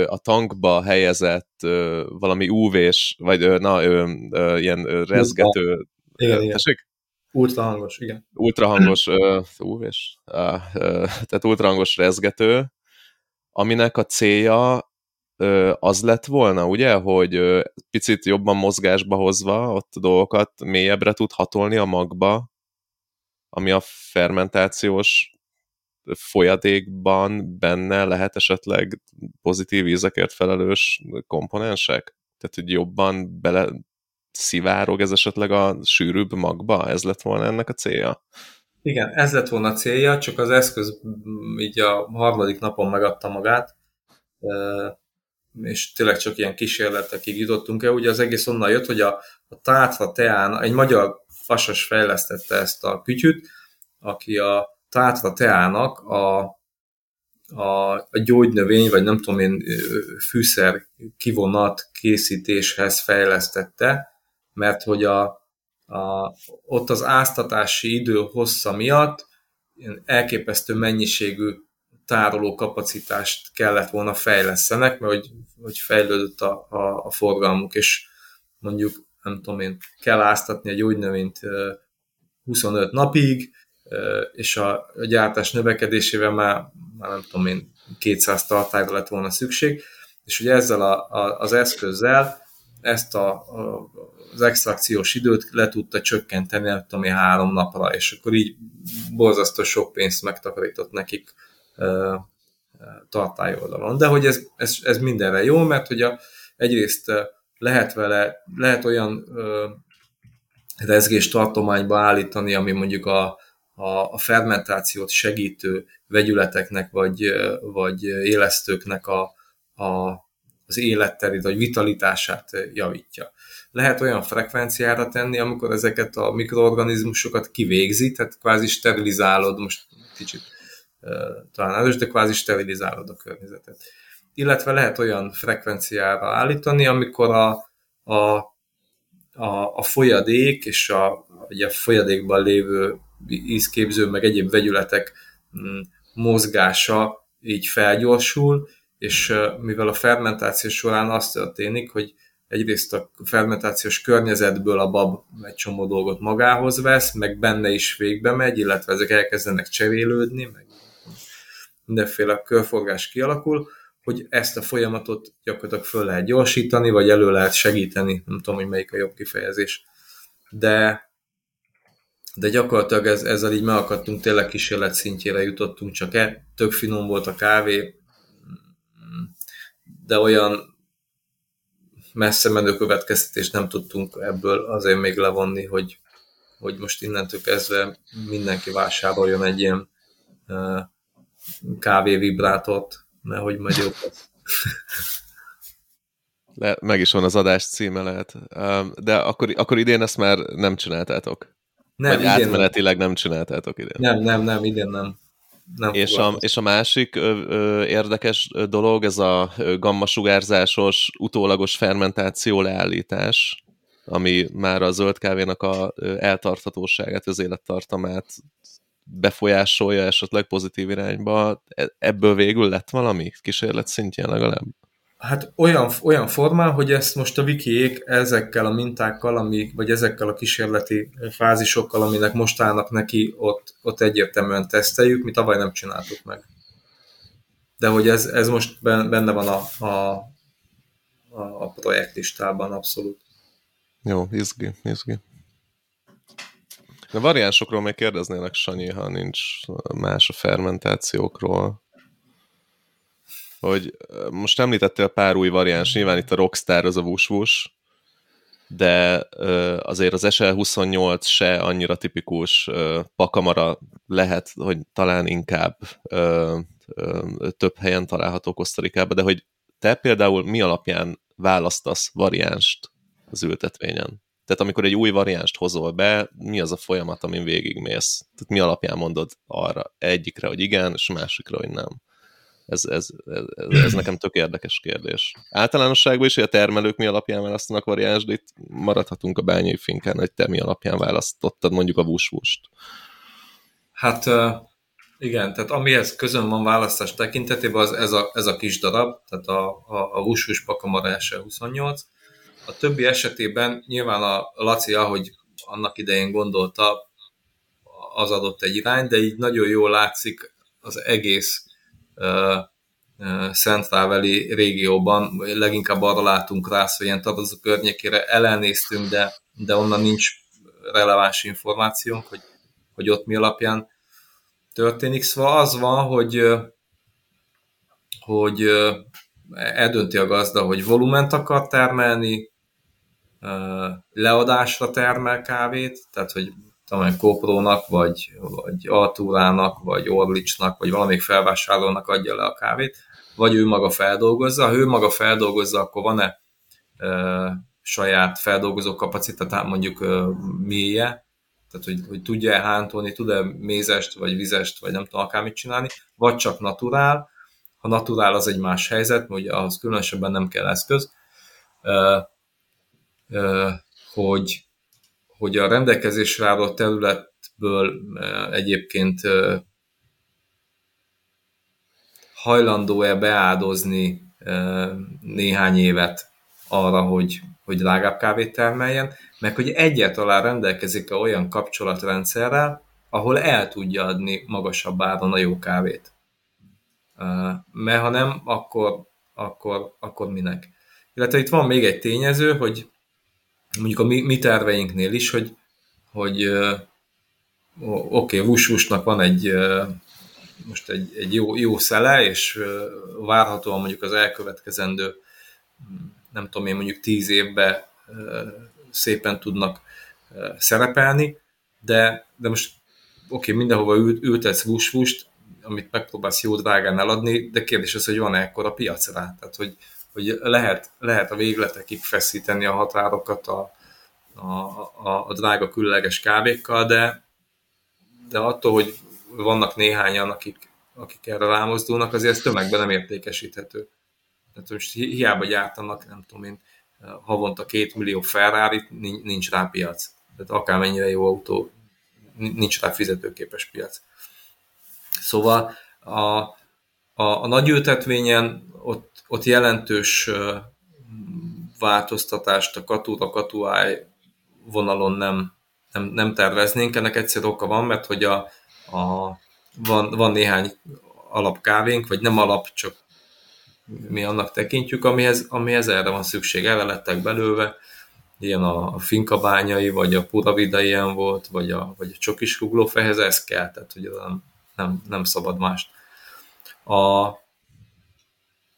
S1: a tankba helyezett valami UV-s, vagy na, ilyen rezgető...
S3: Igen, igen. Ultrahangos, igen.
S1: Ultrahangos UV-s, tehát ultrahangos rezgető, aminek a célja az lett volna, ugye, hogy picit jobban mozgásba hozva ott a dolgokat mélyebbre tud hatolni a magba, ami a fermentációs folyadékban benne lehet esetleg pozitív ízekért felelős komponensek? Tehát, hogy jobban bele szivárog ez esetleg a sűrűbb magba? Ez lett volna ennek a célja?
S3: Igen, ez lett volna a célja, csak az eszköz így a harmadik napon megadta magát és tényleg csak ilyen kísérletekig jutottunk el. Ugye az egész onnan jött, hogy a, a Tátra Teán, egy magyar fasas fejlesztette ezt a kütyüt, aki a Tátra Teának a, a, a gyógynövény, vagy nem tudom én, fűszer kivonat készítéshez fejlesztette, mert hogy a, a, ott az áztatási idő hossza miatt elképesztő mennyiségű tároló kapacitást kellett volna fejlesztenek, mert hogy, hogy fejlődött a, a, a forgalmuk, és mondjuk, nem tudom én, kell áztatni egy gyógynövényt 25 napig, és a, gyártás növekedésével már, már nem tudom én, 200 tartályra lett volna szükség, és ugye ezzel a, a, az eszközzel ezt a, a, az extrakciós időt le tudta csökkenteni, ami három napra, és akkor így borzasztó sok pénzt megtakarított nekik tartály oldalon. De hogy ez, ez, ez mindenre jó, mert hogy a, egyrészt lehet vele, lehet olyan ö, rezgés tartományba állítani, ami mondjuk a, a, a fermentációt segítő vegyületeknek vagy, vagy élesztőknek a, a, az életterét vagy vitalitását javítja. Lehet olyan frekvenciára tenni, amikor ezeket a mikroorganizmusokat kivégzi, tehát kvázi sterilizálod, most kicsit talán erős, de kvázi sterilizálod a környezetet. Illetve lehet olyan frekvenciára állítani, amikor a, a, a, a folyadék és a, ugye a folyadékban lévő ízképző, meg egyéb vegyületek mm, mozgása így felgyorsul, és mivel a fermentáció során az történik, hogy egyrészt a fermentációs környezetből a bab egy csomó dolgot magához vesz, meg benne is végbe megy, illetve ezek elkezdenek cserélődni, meg mindenféle körforgás kialakul, hogy ezt a folyamatot gyakorlatilag föl lehet gyorsítani, vagy elő lehet segíteni, nem tudom, hogy melyik a jobb kifejezés. De, de gyakorlatilag ez, ezzel így megakadtunk, tényleg kísérlet szintjére jutottunk, csak e, tök finom volt a kávé, de olyan messze menő következtetést nem tudtunk ebből azért még levonni, hogy, hogy most innentől kezdve mindenki vásároljon egy ilyen uh, kávévibrátort, mert hogy majd jobb.
S1: Le, meg is van az adás címe lehet. De akkor, akkor idén ezt már nem csináltátok? Nem, Vagy átmenetileg nem. nem csináltátok idén?
S3: Nem, nem, nem, idén nem. nem
S1: és, a, és a másik ö, ö, érdekes dolog, ez a gammasugárzásos, utólagos fermentáció leállítás, ami már a zöld kávénak a eltarthatóságát, az élettartamát befolyásolja esetleg pozitív irányba. E, ebből végül lett valami kísérlet szintjén legalább?
S3: Hát olyan, olyan formán, hogy ezt most a wikiék ezekkel a mintákkal, ami, vagy ezekkel a kísérleti fázisokkal, aminek most állnak neki, ott, ott egyértelműen teszteljük, mi tavaly nem csináltuk meg. De hogy ez, ez most benne van a, a, a projektlistában abszolút.
S1: Jó, izgi, izgi. A variánsokról még kérdeznélek, Sanyi, ha nincs más a fermentációkról. Hogy most említettél pár új variáns, nyilván itt a Rockstar az a vus de azért az SL28 se annyira tipikus pakamara lehet, hogy talán inkább több helyen található Kosztarikában, de hogy te például mi alapján választasz variánst az ültetvényen? Tehát amikor egy új variánst hozol be, mi az a folyamat, amin végigmész? Tehát mi alapján mondod arra egyikre, hogy igen, és másikra, hogy nem? Ez, ez, ez, ez nekem tök érdekes kérdés. Általánosságban is, hogy a termelők mi alapján választanak variáns, de itt maradhatunk a bányai finkán, hogy te mi alapján választottad mondjuk a vusvust.
S3: Hát igen, tehát amihez közön van választás tekintetében, az ez a, ez a kis darab, tehát a, a, a vusvus pakamara 28, a többi esetében nyilván a Laci, ahogy annak idején gondolta, az adott egy irány, de így nagyon jól látszik az egész Szentáveli régióban, leginkább arra látunk rá, hogy ilyen Tarazó környékére elnéztünk, de, de onnan nincs releváns információnk, hogy, hogy ott mi alapján történik. Szóval az van, hogy, hogy eldönti a gazda, hogy volument akar termelni, leadásra termel kávét, tehát hogy tudom, Koprónak, vagy, vagy Altúrának, vagy Orlicsnak, vagy valamelyik felvásárlónak adja le a kávét, vagy ő maga feldolgozza. Ha ő maga feldolgozza, akkor van-e e, saját feldolgozó kapacitát, mondjuk e, mélye, tehát hogy, hogy tudja-e hántolni, tud-e mézest, vagy vizest, vagy nem tudom akármit csinálni, vagy csak naturál. Ha naturál, az egy más helyzet, ugye ahhoz különösebben nem kell eszköz. E, hogy, hogy a rendelkezésre álló területből egyébként hajlandó-e beáldozni néhány évet arra, hogy, hogy drágább kávét termeljen, meg hogy egyáltalán rendelkezik-e olyan kapcsolatrendszerrel, ahol el tudja adni magasabb áron a jó kávét. Mert ha nem, akkor, akkor, akkor minek? Illetve itt van még egy tényező, hogy mondjuk a mi, mi terveinknél is, hogy, hogy oké, okay, Vusvusnak van egy most egy, egy jó, jó szele, és várhatóan mondjuk az elkövetkezendő nem tudom én, mondjuk tíz évben szépen tudnak szerepelni, de, de most oké, okay, mindenhova ült, ültetsz vusvust, amit megpróbálsz jó drágán eladni, de kérdés az, hogy van-e ekkor a piac rá. Tehát, hogy, hogy lehet, lehet a végletekig feszíteni a határokat a, a, a, a drága különleges kávékkal, de, de attól, hogy vannak néhányan, akik, akik erre rámozdulnak, azért ez tömegben nem értékesíthető. Tehát most hiába gyártanak, nem tudom én, havonta két millió ferrari nincs rá piac. Tehát akármennyire jó autó, nincs rá fizetőképes piac. Szóval a, a, a nagy ültetvényen ott, ott jelentős változtatást a katúra katuáj vonalon nem, nem, nem terveznénk. Ennek egyszer oka van, mert hogy a, a, van, van néhány alapkávénk, vagy nem alap, csak mi annak tekintjük, amihez, amihez erre van szükség. Erre belőve, ilyen a, finkabányai, vagy a puravida ilyen volt, vagy a, vagy a csokis ruglófehez, ez kell, tehát hogy nem, nem, nem szabad mást. A,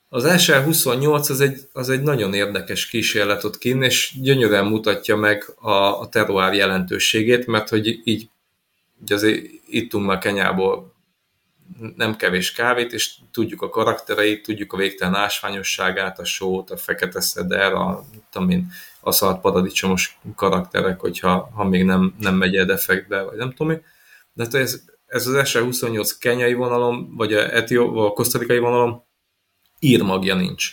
S3: az SR28 az egy, az egy nagyon érdekes kísérlet ott kint, és gyönyörűen mutatja meg a, a terroár jelentőségét, mert hogy így ugye azért ittunk már Kenyából nem kevés kávét, és tudjuk a karaktereit, tudjuk a végtelen ásványosságát, a sót, a fekete szeder, a, én, a szart paradicsomos karakterek, hogyha ha még nem, nem megy el defektbe, vagy nem tudom. De hát ez, ez az SR28 kenyai vonalom, vagy a, Etió, vagy a kosztarikai vonalom, írmagja nincs.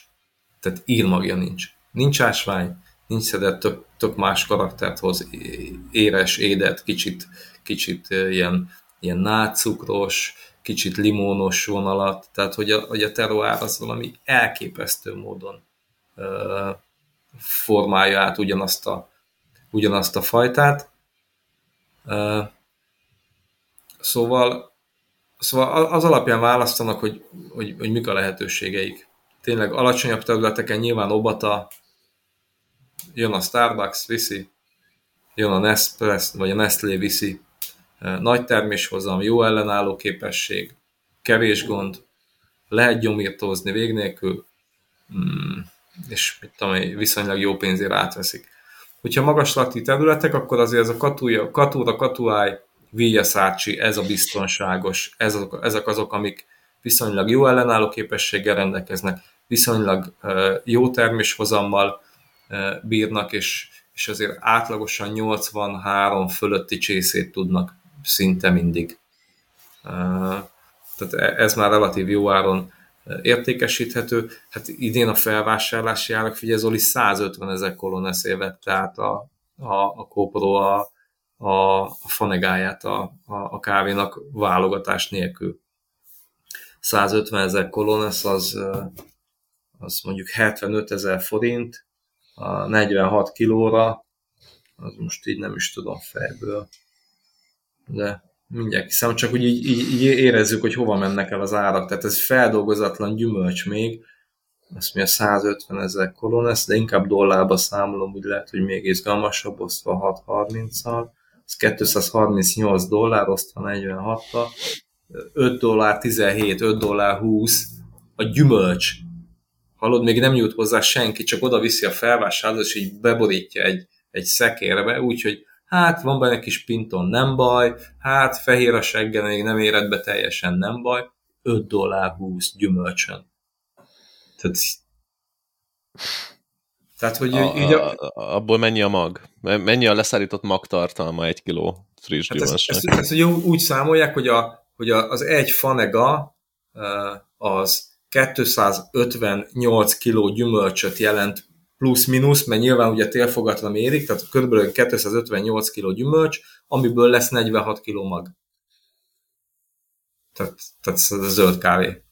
S3: Tehát írmagja nincs. Nincs ásvány, nincs szedett, tök, tök más karaktert hoz, éres, édet, kicsit, kicsit ilyen, ilyen nátszukros, kicsit limónos vonalat, tehát hogy a, hogy a terroár az valami elképesztő módon ö, formálja át ugyanazt a, ugyanazt a fajtát. Szóval, szóval az alapján választanak, hogy, hogy, hogy mik a lehetőségeik. Tényleg alacsonyabb területeken nyilván Obata, jön a Starbucks, viszi, jön a Nespresso, vagy a Nestlé viszi, nagy terméshozam, jó ellenálló képesség, kevés gond, lehet gyomírtózni vég nélkül, mm, és mit tudom, viszonylag jó pénzért átveszik. Hogyha magas lakti területek, akkor azért ez a katúja, katúra, katuáj, Villasácsi, ez a biztonságos, ez azok, ezek azok, amik viszonylag jó ellenálló képességgel rendelkeznek, viszonylag jó terméshozammal bírnak, és, és azért átlagosan 83 fölötti csészét tudnak szinte mindig. Tehát e, ez már relatív jó áron értékesíthető. Hát idén a felvásárlási árak, figyelj Zoli, 150 ezer koloneszé vette át a, a, a Kópro a, a, a fanegáját a, a, a kávénak válogatás nélkül. 150 ezer kolonesz az, az mondjuk 75 ezer forint, a 46 kilóra, az most így nem is tudom fejből de mindjárt hiszem, csak úgy így, így, így érezzük, hogy hova mennek el az árak. Tehát ez feldolgozatlan gyümölcs még, azt mondja 150 ezer kolonesz, de inkább dollárba számolom, úgy lehet, hogy még izgalmasabb, osztva 6.30-al. Ez 238 dollár, osztva 46-tal. 5 dollár 17, 5 dollár 20 a gyümölcs. Hallod, még nem jut hozzá senki, csak oda viszi a felvásárlót, és így beborítja egy, egy szekérbe, úgyhogy hát van benne kis pinton, nem baj, hát fehér a segge, még nem éred be teljesen, nem baj, 5 dollár 20 gyümölcsön. Tehát,
S1: tehát hogy a, így a, abból mennyi a mag? Mennyi a leszállított magtartalma egy kiló friss hát?
S3: Ezt, ezt, ezt, ezt úgy számolják, hogy, a, hogy a, az egy fanega az 258 kiló gyümölcsöt jelent plusz-minusz, mert nyilván ugye télfogatlan érik, tehát kb. 258 kg gyümölcs, amiből lesz 46 kg mag. Tehát, tehát ez a zöld kávé.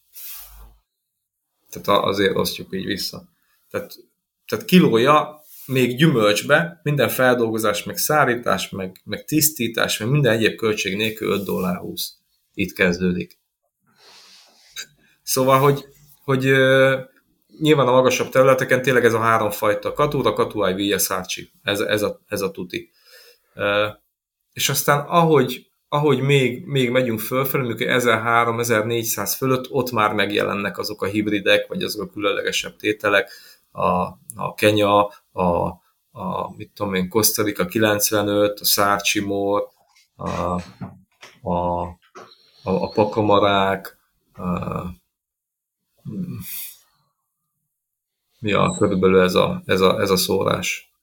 S3: Tehát azért osztjuk így vissza. Tehát, tehát kilója még gyümölcsbe, minden feldolgozás, meg szárítás, meg, meg tisztítás, meg minden egyéb költség nélkül 5 dollár 20. Itt kezdődik. Szóval, hogy, hogy nyilván a magasabb területeken tényleg ez a három fajta katúra, katuáj, víja, szárcsi. Ez, ez, a, ez a tuti. És aztán ahogy, ahogy még, még megyünk fölfelé, mondjuk 1300-1400 fölött, ott már megjelennek azok a hibridek, vagy azok a különlegesebb tételek, a, a Kenya, a, a mit tudom én, Costa Rica 95, a Szárcsi Mór, a, a, a, a pakamarák, a, ja, körülbelül ez a, ez a, ez a szórás.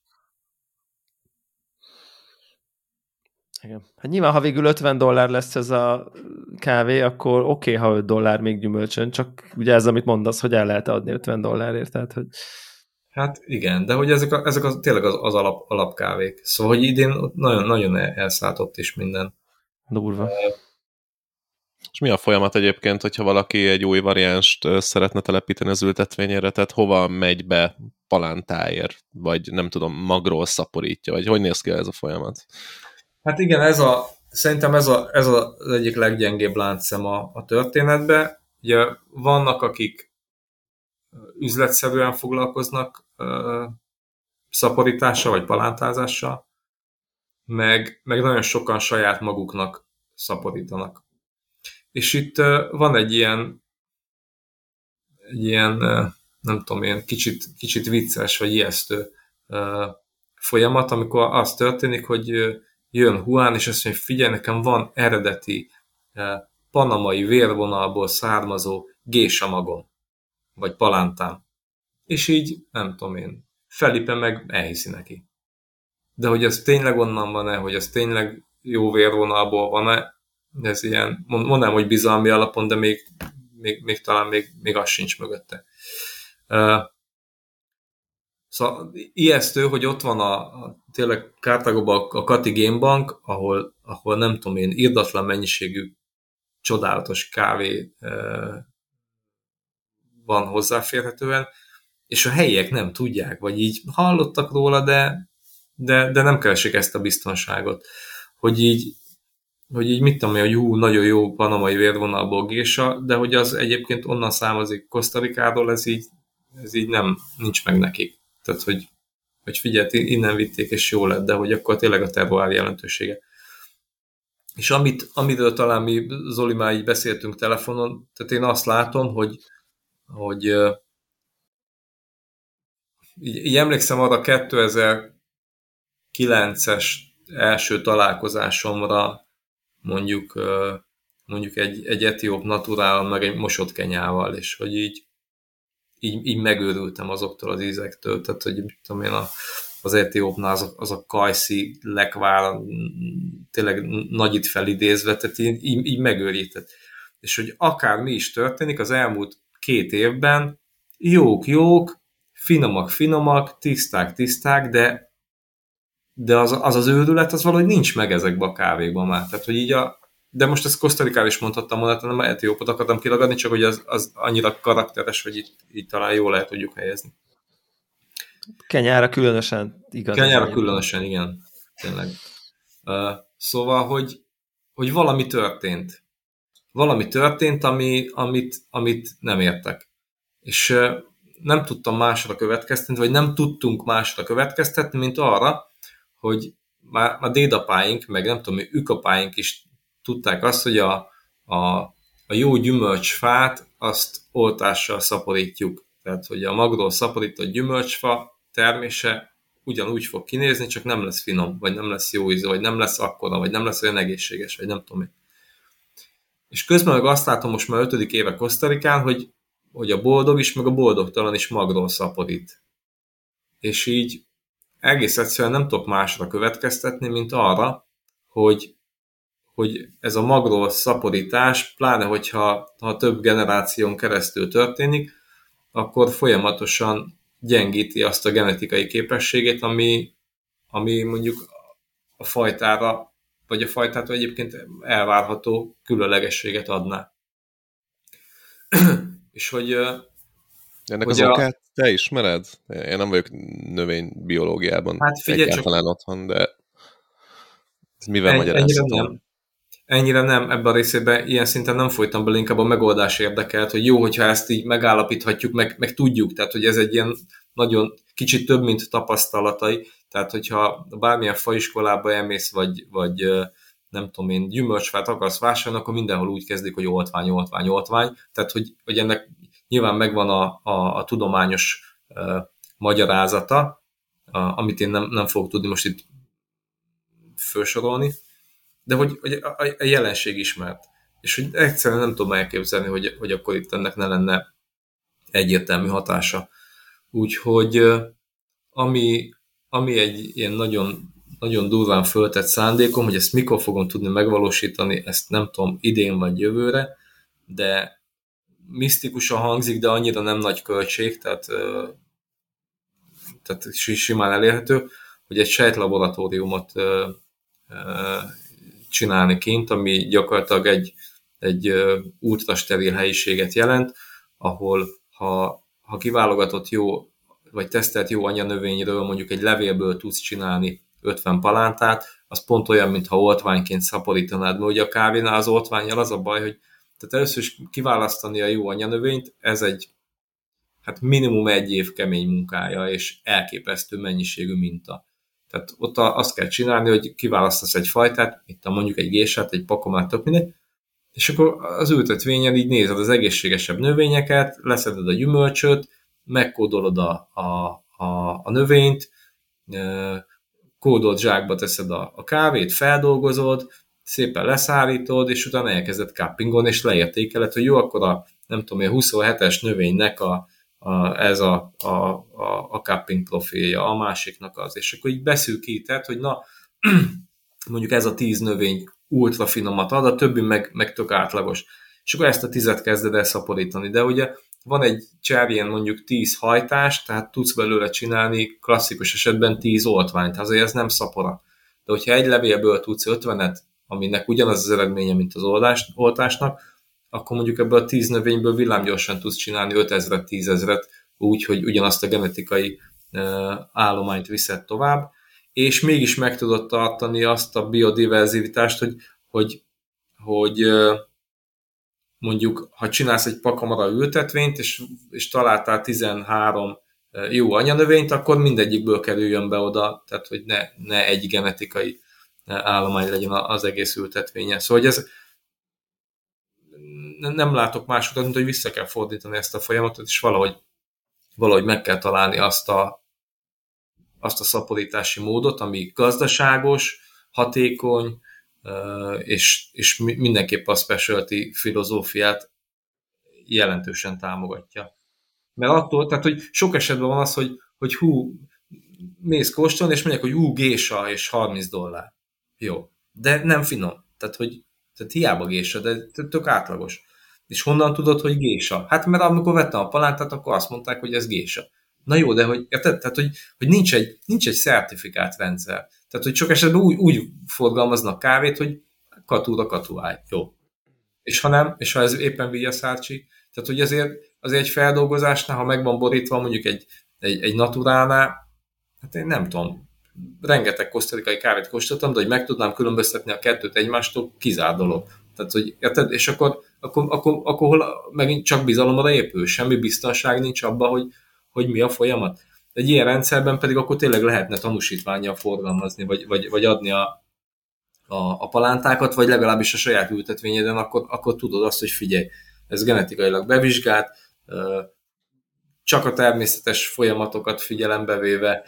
S2: Igen. Hát nyilván, ha végül 50 dollár lesz ez a kávé, akkor oké, okay, ha 5 dollár még gyümölcsön, csak ugye ez, amit mondasz, hogy el lehet adni 50 dollárért, tehát hogy...
S3: Hát igen, de hogy ezek, a, ezek a, tényleg az, az alap, alapkávék. Szóval, hogy idén nagyon, nagyon elszálltott is minden.
S2: Durva.
S1: És mi a folyamat egyébként, hogyha valaki egy új variánst szeretne telepíteni az ültetvényére, tehát hova megy be palántáért, vagy nem tudom, magról szaporítja, vagy hogy néz ki ez a folyamat?
S3: Hát igen, ez a, szerintem ez, a, ez a, az egyik leggyengébb láncszem a, a történetbe. Ugye vannak, akik üzletszerűen foglalkoznak uh, szaporítással vagy palántázással, meg, meg nagyon sokan saját maguknak szaporítanak. És itt uh, van egy ilyen egy ilyen, uh, nem tudom, ilyen kicsit, kicsit vicces vagy ijesztő uh, folyamat, amikor az történik, hogy jön Juan, és azt mondja, figyelj, nekem van eredeti panamai vérvonalból származó gésa magom, vagy palántám. És így, nem tudom én, Felipe meg elhiszi neki. De hogy ez tényleg onnan van-e, hogy ez tényleg jó vérvonalból van-e, ez ilyen, mondanám, hogy bizalmi alapon, de még, még, még talán még, még az sincs mögötte. Szóval ijesztő, hogy ott van a, a tényleg Kártágóban a Kati Game Bank, ahol, ahol nem tudom én, irdatlan mennyiségű csodálatos kávé e, van hozzáférhetően, és a helyiek nem tudják, vagy így hallottak róla, de, de, de nem keresik ezt a biztonságot. Hogy így, hogy így mit tudom, hogy hú, nagyon jó panamai vérvonalból gésa, de hogy az egyébként onnan származik Kosztarikáról, ez így, ez így nem, nincs meg nekik. Tehát, hogy, hogy figyelt, innen vitték, és jó lett, de hogy akkor tényleg a terroár jelentősége. És amit, amiről talán mi Zoli már így beszéltünk telefonon, tehát én azt látom, hogy, hogy így, így emlékszem arra 2009-es első találkozásomra mondjuk mondjuk egy, egy etióp naturál, meg egy mosott kenyával, és hogy így így, így megőrültem azoktól az ízektől, tehát hogy tudom én, a, az etiópnál az a, az a kajszi lekvár tényleg nagyit felidézve, tehát így, így, így megőrített. És hogy akár mi is történik, az elmúlt két évben jók, jók, finomak, finomak, tiszták, tiszták, de de az az, az őrület, az valahogy nincs meg ezekben a kávékban már. Tehát, hogy így a, de most ezt Kosztarikával is mondhattam volna, nem a Etiópot akartam kiragadni, csak hogy az, az annyira karakteres, hogy itt, itt talán jól lehet tudjuk helyezni.
S2: Kenyára különösen,
S3: igaz. Kenyára különösen, igen. Tényleg. Uh, szóval, hogy, hogy valami történt. Valami történt, ami, amit, amit nem értek. És uh, nem tudtam másra következtetni, vagy nem tudtunk másra következtetni, mint arra, hogy már a dédapáink, meg nem tudom, ükapáink is tudták azt, hogy a, a, a jó gyümölcsfát azt oltással szaporítjuk. Tehát, hogy a magról szaporított gyümölcsfa termése ugyanúgy fog kinézni, csak nem lesz finom, vagy nem lesz jó íze, vagy nem lesz akkora, vagy nem lesz olyan egészséges, vagy nem tudom én. És közben meg azt látom most már ötödik éve Kosztarikán, hogy, hogy a boldog is, meg a boldogtalan is magról szaporít. És így egész egyszerűen nem tudok másra következtetni, mint arra, hogy hogy ez a magról szaporítás, pláne hogyha ha több generáción keresztül történik, akkor folyamatosan gyengíti azt a genetikai képességét, ami, ami mondjuk a fajtára, vagy a fajtától egyébként elvárható különlegességet adná. És hogy
S1: ennek az okát te ismered? Én nem vagyok növénybiológiában hát figyelj, egyáltalán csak... otthon, de ez mivel magyarázható?
S3: Nem. Ennyire nem ebben a részében ilyen szinten nem folytam bele, inkább a megoldás érdekelt, hogy jó, hogyha ezt így megállapíthatjuk, meg, meg tudjuk, tehát hogy ez egy ilyen nagyon kicsit több, mint tapasztalatai, tehát hogyha bármilyen faiskolába elmész, vagy, vagy nem tudom én, gyümölcsfát akarsz vásárolni, akkor mindenhol úgy kezdik, hogy oltvány, oltvány, oltvány, tehát hogy, hogy ennek nyilván megvan a, a, a tudományos uh, magyarázata, uh, amit én nem, nem fogok tudni most itt felsorolni, de hogy, hogy a, a jelenség ismert. És hogy egyszerűen nem tudom elképzelni, hogy, hogy akkor itt ennek ne lenne egyértelmű hatása. Úgyhogy ami, ami egy ilyen nagyon, nagyon durván föltett szándékom, hogy ezt mikor fogom tudni megvalósítani, ezt nem tudom, idén vagy jövőre, de misztikusan hangzik, de annyira nem nagy költség, tehát, tehát simán elérhető, hogy egy sejtlaboratóriumot csinálni kint, ami gyakorlatilag egy, egy ultrasteril helyiséget jelent, ahol ha, ha kiválogatott jó, vagy tesztelt jó anyanövényről mondjuk egy levélből tudsz csinálni 50 palántát, az pont olyan, mintha oltványként szaporítanád, mert ugye a kávénál az oltványjal az a baj, hogy tehát először is kiválasztani a jó anyanövényt, ez egy hát minimum egy év kemény munkája, és elképesztő mennyiségű minta. Tehát ott azt kell csinálni, hogy kiválasztasz egy fajtát, itt a mondjuk egy gésát, egy pakomát, tök mindegy, és akkor az ültetvényen így nézed az egészségesebb növényeket, leszeded a gyümölcsöt, megkódolod a, a, a, a növényt, kódolt zsákba teszed a, a kávét, feldolgozod, szépen leszállítod, és utána elkezded cuppingon, és leértékeled, hogy jó, akkor a nem tudom, a 27-es növénynek a, a, ez a, a, a, a cupping profilja, a másiknak az, és akkor így beszűkíted, hogy na, mondjuk ez a tíz növény ultra finomat ad, a többi meg, meg tök átlagos. És akkor ezt a tizet kezded el szaporítani. De ugye van egy cserjén mondjuk 10 hajtás, tehát tudsz belőle csinálni klasszikus esetben 10 oltványt, azért ez nem szapora. De hogyha egy levélből tudsz 50-et, aminek ugyanaz az eredménye, mint az oldás, oltásnak, akkor mondjuk ebből a 10 növényből villámgyorsan tudsz csinálni 5000-et, 10 úgy, hogy ugyanazt a genetikai állományt viszed tovább, és mégis meg tudod tartani azt a biodiverzitást, hogy, hogy, hogy mondjuk, ha csinálsz egy pakamara ültetvényt, és, és találtál 13 jó anyanövényt, akkor mindegyikből kerüljön be oda, tehát hogy ne, ne egy genetikai állomány legyen az egész ültetvénye. Szóval hogy ez nem látok más utat, mint hogy vissza kell fordítani ezt a folyamatot, és valahogy, valahogy meg kell találni azt a, azt a szaporítási módot, ami gazdaságos, hatékony, és, és mindenképp a specialty filozófiát jelentősen támogatja. Mert attól, tehát hogy sok esetben van az, hogy, hogy hú, mész kóstolni, és mondják, hogy hú, gésa, és 30 dollár. Jó. De nem finom. Tehát, hogy tehát hiába gésa, de tök átlagos. És honnan tudod, hogy gésa? Hát mert amikor vettem a palántát, akkor azt mondták, hogy ez gésa. Na jó, de hogy, érted? Tehát, hogy, hogy nincs, egy, nincs egy szertifikált rendszer. Tehát, hogy sok esetben úgy, úgy forgalmaznak kávét, hogy katúra katuáj. Jó. És ha nem, és ha ez éppen vigyaszárcsi, tehát, hogy azért, azért egy feldolgozásnál, ha meg van borítva mondjuk egy, egy, egy naturálnál, hát én nem tudom, rengeteg kosztarikai kávét kóstoltam, de hogy meg tudnám különböztetni a kettőt egymástól, kizár dolog. Tehát, hogy érted? És akkor, akkor, akkor, akkor hol megint csak bizalomra épül, semmi biztonság nincs abban, hogy, hogy mi a folyamat. Egy ilyen rendszerben pedig akkor tényleg lehetne tanúsítványjal forgalmazni, vagy, vagy, vagy adni a, a, a palántákat, vagy legalábbis a saját ültetvényeden, akkor, akkor tudod azt, hogy figyelj, ez genetikailag bevizsgált, csak a természetes folyamatokat figyelembe véve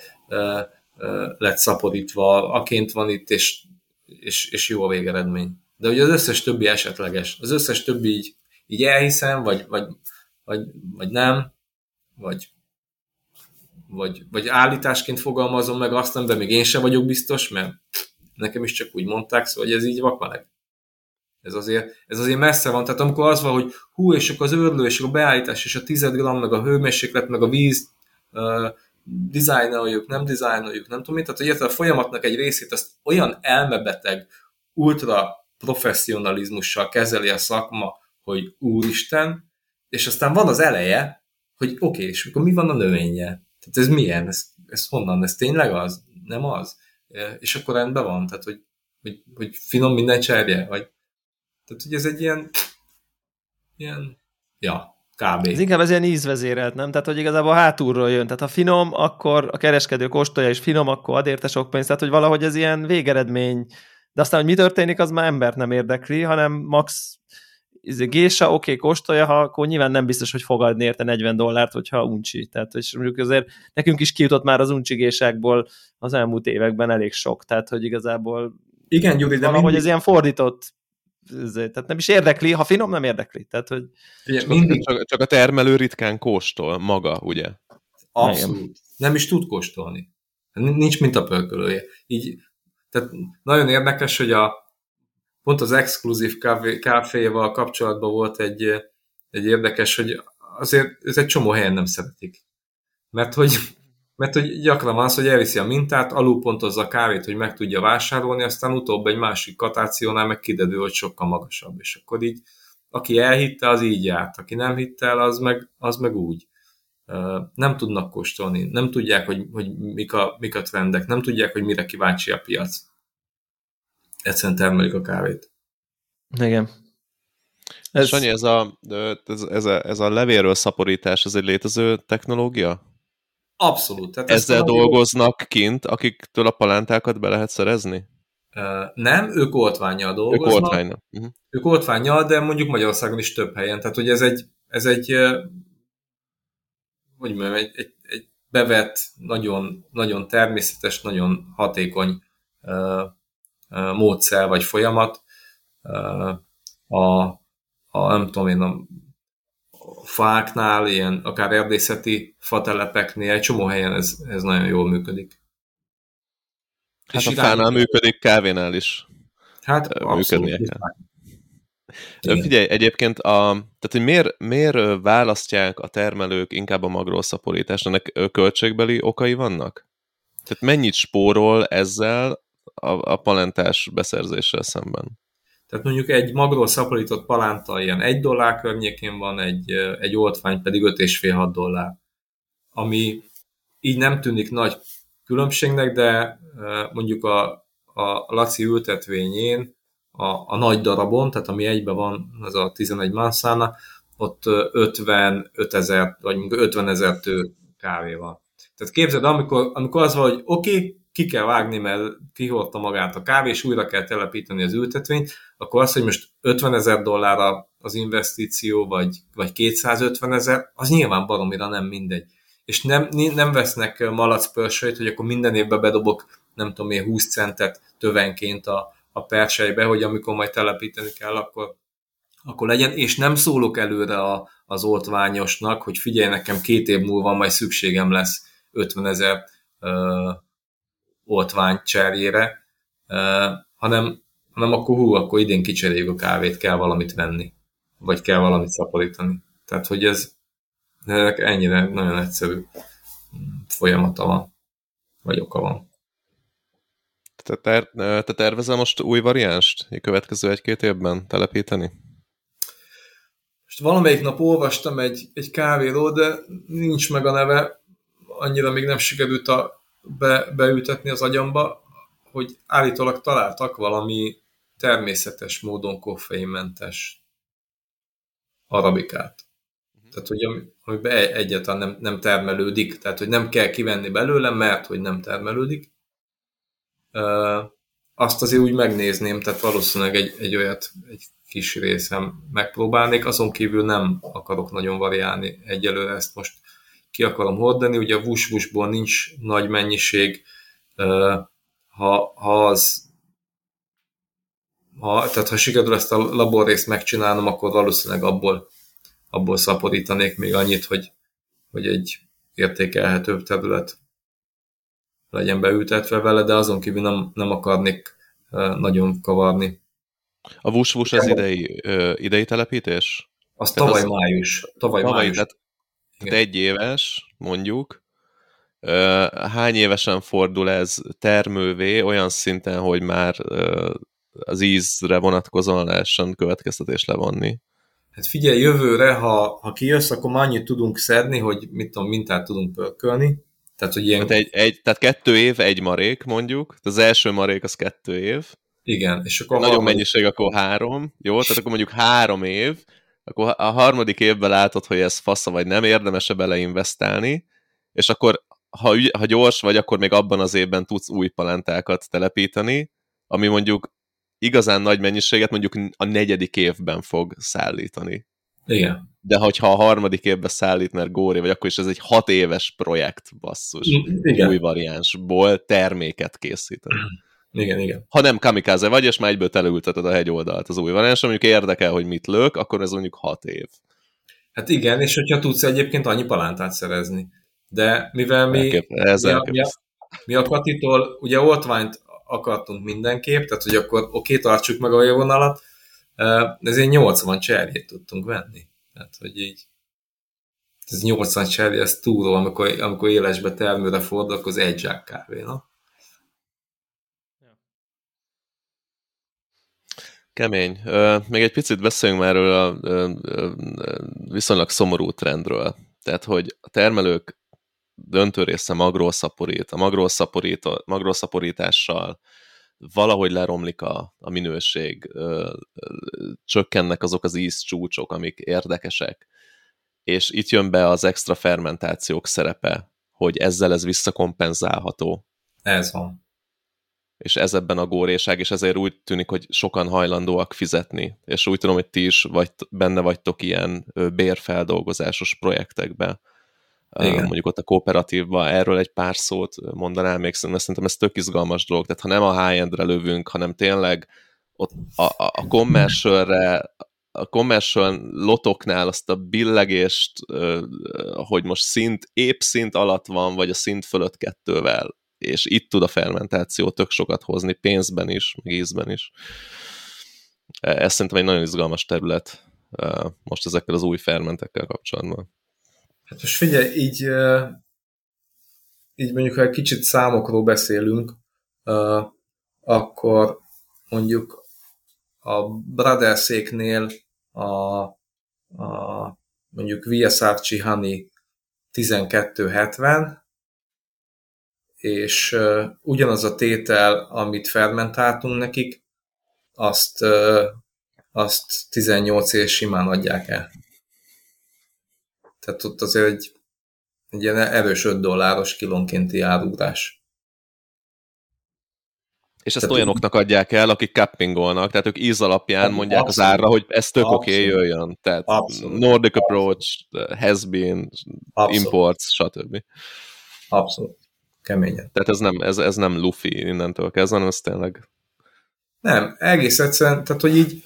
S3: lett szaporítva, aként van itt, és, és, és jó a végeredmény. De ugye az összes többi esetleges. Az összes többi így, így elhiszem, vagy, vagy, vagy, vagy nem, vagy, vagy, vagy állításként fogalmazom meg azt, de még én sem vagyok biztos, mert nekem is csak úgy mondták, szóval hogy ez így vakaleg. Ez azért, ez azért messze van. Tehát amikor az van, hogy hú, és akkor az őrlő, és a beállítás, és a 10 gram, meg a hőmérséklet, meg a víz, uh, dizájnoljuk, nem dizájnoljuk, nem tudom mit, tehát hogy a folyamatnak egy részét azt olyan elmebeteg, ultra professzionalizmussal kezeli a szakma, hogy úristen, és aztán van az eleje, hogy oké, okay, és akkor mi van a növénye? Tehát ez milyen? Ez, ez honnan? Ez tényleg az? Nem az? És akkor rendben van? Tehát, hogy, hogy, hogy finom minden cserje? Vagy Tehát, hogy ez egy ilyen, ilyen, ja, kb.
S2: Ez inkább ez ilyen ízvezérelt, nem? Tehát, hogy igazából hátulról jön. Tehát ha finom, akkor a kereskedő kóstolja, és finom, akkor ad érte sok pénzt. Tehát, hogy valahogy ez ilyen végeredmény. De aztán, hogy mi történik, az már embert nem érdekli, hanem max izé, gésa, oké, okay, kóstolja, ha akkor nyilván nem biztos, hogy fog adni érte 40 dollárt, hogyha uncsi. Tehát, és mondjuk azért nekünk is kijutott már az uncsigésekból az elmúlt években elég sok, tehát, hogy igazából
S3: igen, Gyuri,
S2: de valahogy mindig... ez ilyen fordított tehát nem is érdekli, ha finom, nem érdekli. Tehát, hogy...
S1: Ugye, mindig... csak, csak a termelő ritkán kóstol maga, ugye?
S3: Abszolút. Nem is tud kóstolni. Nincs mint a pörkölője. Így, tehát nagyon érdekes, hogy a, pont az exkluzív kávé, kávéval kapcsolatban volt egy, egy érdekes, hogy azért ez egy csomó helyen nem szeretik. Mert hogy, mert hogy gyakran van az, hogy elviszi a mintát, alulpontozza a kávét, hogy meg tudja vásárolni, aztán utóbb egy másik katációnál meg kiderül, hogy sokkal magasabb. És akkor így, aki elhitte, az így járt. Aki nem hitte el, az meg, az meg úgy. Nem tudnak kóstolni, nem tudják, hogy, hogy mik, a, mik a trendek, nem tudják, hogy mire kíváncsi a piac egyszerűen termelik a kávét.
S2: Igen.
S1: Ez... Sanyi, ez a, ez, ez, a, ez a levélről szaporítás, ez egy létező technológia?
S3: Abszolút.
S1: Tehát Ezzel dolgoznak jó... kint, akiktől a palántákat be lehet szerezni?
S3: Nem, ők oltványjal dolgoznak. Ők oltványjal. Uh-huh. Ők oltványjal, de mondjuk Magyarországon is több helyen. Tehát, hogy ez egy, ez egy hogy mondjam, egy, egy, egy bevett, nagyon, nagyon természetes, nagyon hatékony uh, módszer vagy folyamat. A, a nem tudom én, a fáknál, ilyen akár erdészeti fatelepeknél, egy csomó helyen ez, ez nagyon jól működik.
S1: Hát És a fánál működik, kávénál is
S3: hát, működnie kell.
S1: Igen. Figyelj, egyébként, a, tehát, hogy miért, miért választják a termelők inkább a magrószaporítást? Ennek költségbeli okai vannak? Tehát mennyit spórol ezzel a, a palentás beszerzéssel szemben.
S3: Tehát mondjuk egy magról szaporított palánta ilyen 1 dollár környékén van, egy, egy oltvány pedig 5,5-6 dollár. Ami így nem tűnik nagy különbségnek, de mondjuk a, a Laci ültetvényén a, a nagy darabon, tehát ami egyben van, az a 11 manszána, ott 55 ezer, vagy 50 ezer tő kávé van. Tehát képzeld, amikor, amikor az van, hogy oké, okay, ki kell vágni, mert kihordta magát a kávé, és újra kell telepíteni az ültetvényt, akkor az, hogy most 50 ezer dollár az investíció, vagy, vagy 250 ezer, az nyilván baromira nem mindegy. És nem, nem vesznek malacpörsölyt, hogy akkor minden évben bedobok, nem tudom én, 20 centet tövenként a, a persejbe, hogy amikor majd telepíteni kell, akkor, akkor legyen, és nem szólok előre a, az oltványosnak, hogy figyelj, nekem két év múlva majd szükségem lesz 50 ezer oltvány cserjére, hanem, hanem akkor hú, akkor idén kicseréljük a kávét, kell valamit venni, vagy kell valamit szaporítani. Tehát, hogy ez ennyire nagyon egyszerű folyamata van, vagy oka van.
S1: Te, ter, te tervezel most új variánst a következő egy-két évben telepíteni?
S3: Most valamelyik nap olvastam egy, egy kávéról, de nincs meg a neve, annyira még nem sikerült a be, beültetni az agyamba, hogy állítólag találtak valami természetes módon koffeinmentes arabikát. Uh-huh. Tehát, hogy ami, amiben egyáltalán nem, nem termelődik, tehát, hogy nem kell kivenni belőle, mert hogy nem termelődik. Azt azért úgy megnézném, tehát valószínűleg egy, egy olyat, egy kis részem megpróbálnék, azon kívül nem akarok nagyon variálni egyelőre, ezt most ki akarom hordani, ugye a vus-vusból nincs nagy mennyiség, ha, ha az ha, tehát ha sikerül ezt a laborrészt megcsinálnom, akkor valószínűleg abból, abból szaporítanék még annyit, hogy, hogy egy értékelhetőbb terület legyen beültetve vele, de azon kívül nem, nem akarnék nagyon kavarni.
S1: A vus-vus az idei, idei telepítés?
S3: Az tehát tavaly az... május. Tavaly, tavaly május. Tehát
S1: igen. egy éves, mondjuk, hány évesen fordul ez termővé olyan szinten, hogy már az ízre vonatkozóan lehessen következtetés levonni?
S3: Hát figyelj, jövőre, ha, ha kijössz, akkor már annyit tudunk szedni, hogy mit tudom, mintát tudunk pörkölni. Tehát, hogy ilyen...
S1: Tehát, egy, egy, tehát kettő év, egy marék mondjuk. Az első marék az kettő év.
S3: Igen, és akkor
S1: Nagyon harmadik... mennyiség, akkor három, jó? Tehát akkor mondjuk három év, akkor a harmadik évben látod, hogy ez fasza vagy nem, érdemes-e beleinvestálni, és akkor ha, ügy, ha gyors vagy, akkor még abban az évben tudsz új palentákat telepíteni, ami mondjuk igazán nagy mennyiséget mondjuk a negyedik évben fog szállítani.
S3: Igen.
S1: De hogyha a harmadik évben szállít, mert góri vagy, akkor is ez egy hat éves projekt, basszus. Igen. Új variánsból terméket készíteni.
S3: Igen, igen.
S1: Ha nem kamikáze vagy, és már egyből teleülteted a hegyoldalt az új variáns, mondjuk érdekel, hogy mit lök, akkor ez mondjuk hat év.
S3: Hát igen, és hogyha tudsz egyébként annyi palántát szerezni. De mivel mi, Elkép, ez mi, a, mi, a, mi a Katitól ugye oltványt akartunk mindenképp, tehát hogy akkor oké, tartsuk meg a vonalat, ezért 80 cserjét tudtunk venni. Tehát, hogy így ez 80 cserje, ez túló, amikor, amikor élesbe termőre fordul, akkor az egy zsák kávé, na?
S1: Kemény. Még egy picit beszéljünk már erről a viszonylag szomorú trendről. Tehát, hogy a termelők döntő része magról szaporít, a magról, szaporít, magról szaporítással valahogy leromlik a, a minőség, ö, ö, csökkennek azok az ízcsúcsok, amik érdekesek, és itt jön be az extra fermentációk szerepe, hogy ezzel ez visszakompenzálható.
S3: Ez van.
S1: És ez ebben a góréság, és ezért úgy tűnik, hogy sokan hajlandóak fizetni. És úgy tudom, hogy ti is vagy, benne vagytok ilyen bérfeldolgozásos projektekben igen. mondjuk ott a kooperatívban erről egy pár szót mondanám még, szerintem ez tök izgalmas dolog, tehát ha nem a high-endre lövünk, hanem tényleg ott a, a, a commercialre, a commercial lotoknál azt a billegést, hogy most szint, épp szint alatt van, vagy a szint fölött kettővel, és itt tud a fermentáció tök sokat hozni, pénzben is, meg ízben is. Ez szerintem egy nagyon izgalmas terület most ezekkel az új fermentekkel kapcsolatban.
S3: Hát most figyelj, így, így mondjuk, ha egy kicsit számokról beszélünk, akkor mondjuk a Broderszéknél a, a mondjuk VSR Chihani 1270, és uh, ugyanaz a tétel, amit fermentáltunk nekik, azt, uh, azt 18 és simán adják el. Tehát ott azért egy, egy ilyen erős 5 dolláros kilónkénti árugrás.
S1: És ezt tehát olyanoknak adják el, akik cappingolnak, tehát ők íz alapján mondják abszolút. az árra, hogy ez tök oké okay, jöjjön. Tehát abszolút. Nordic abszolút. Approach, Has Been, abszolút. Imports, stb.
S3: Abszolút. Keményen.
S1: Tehát ez nem, ez, ez nem lufi innentől kezdve, hanem ez tényleg...
S3: Nem, egész egyszerűen, tehát hogy így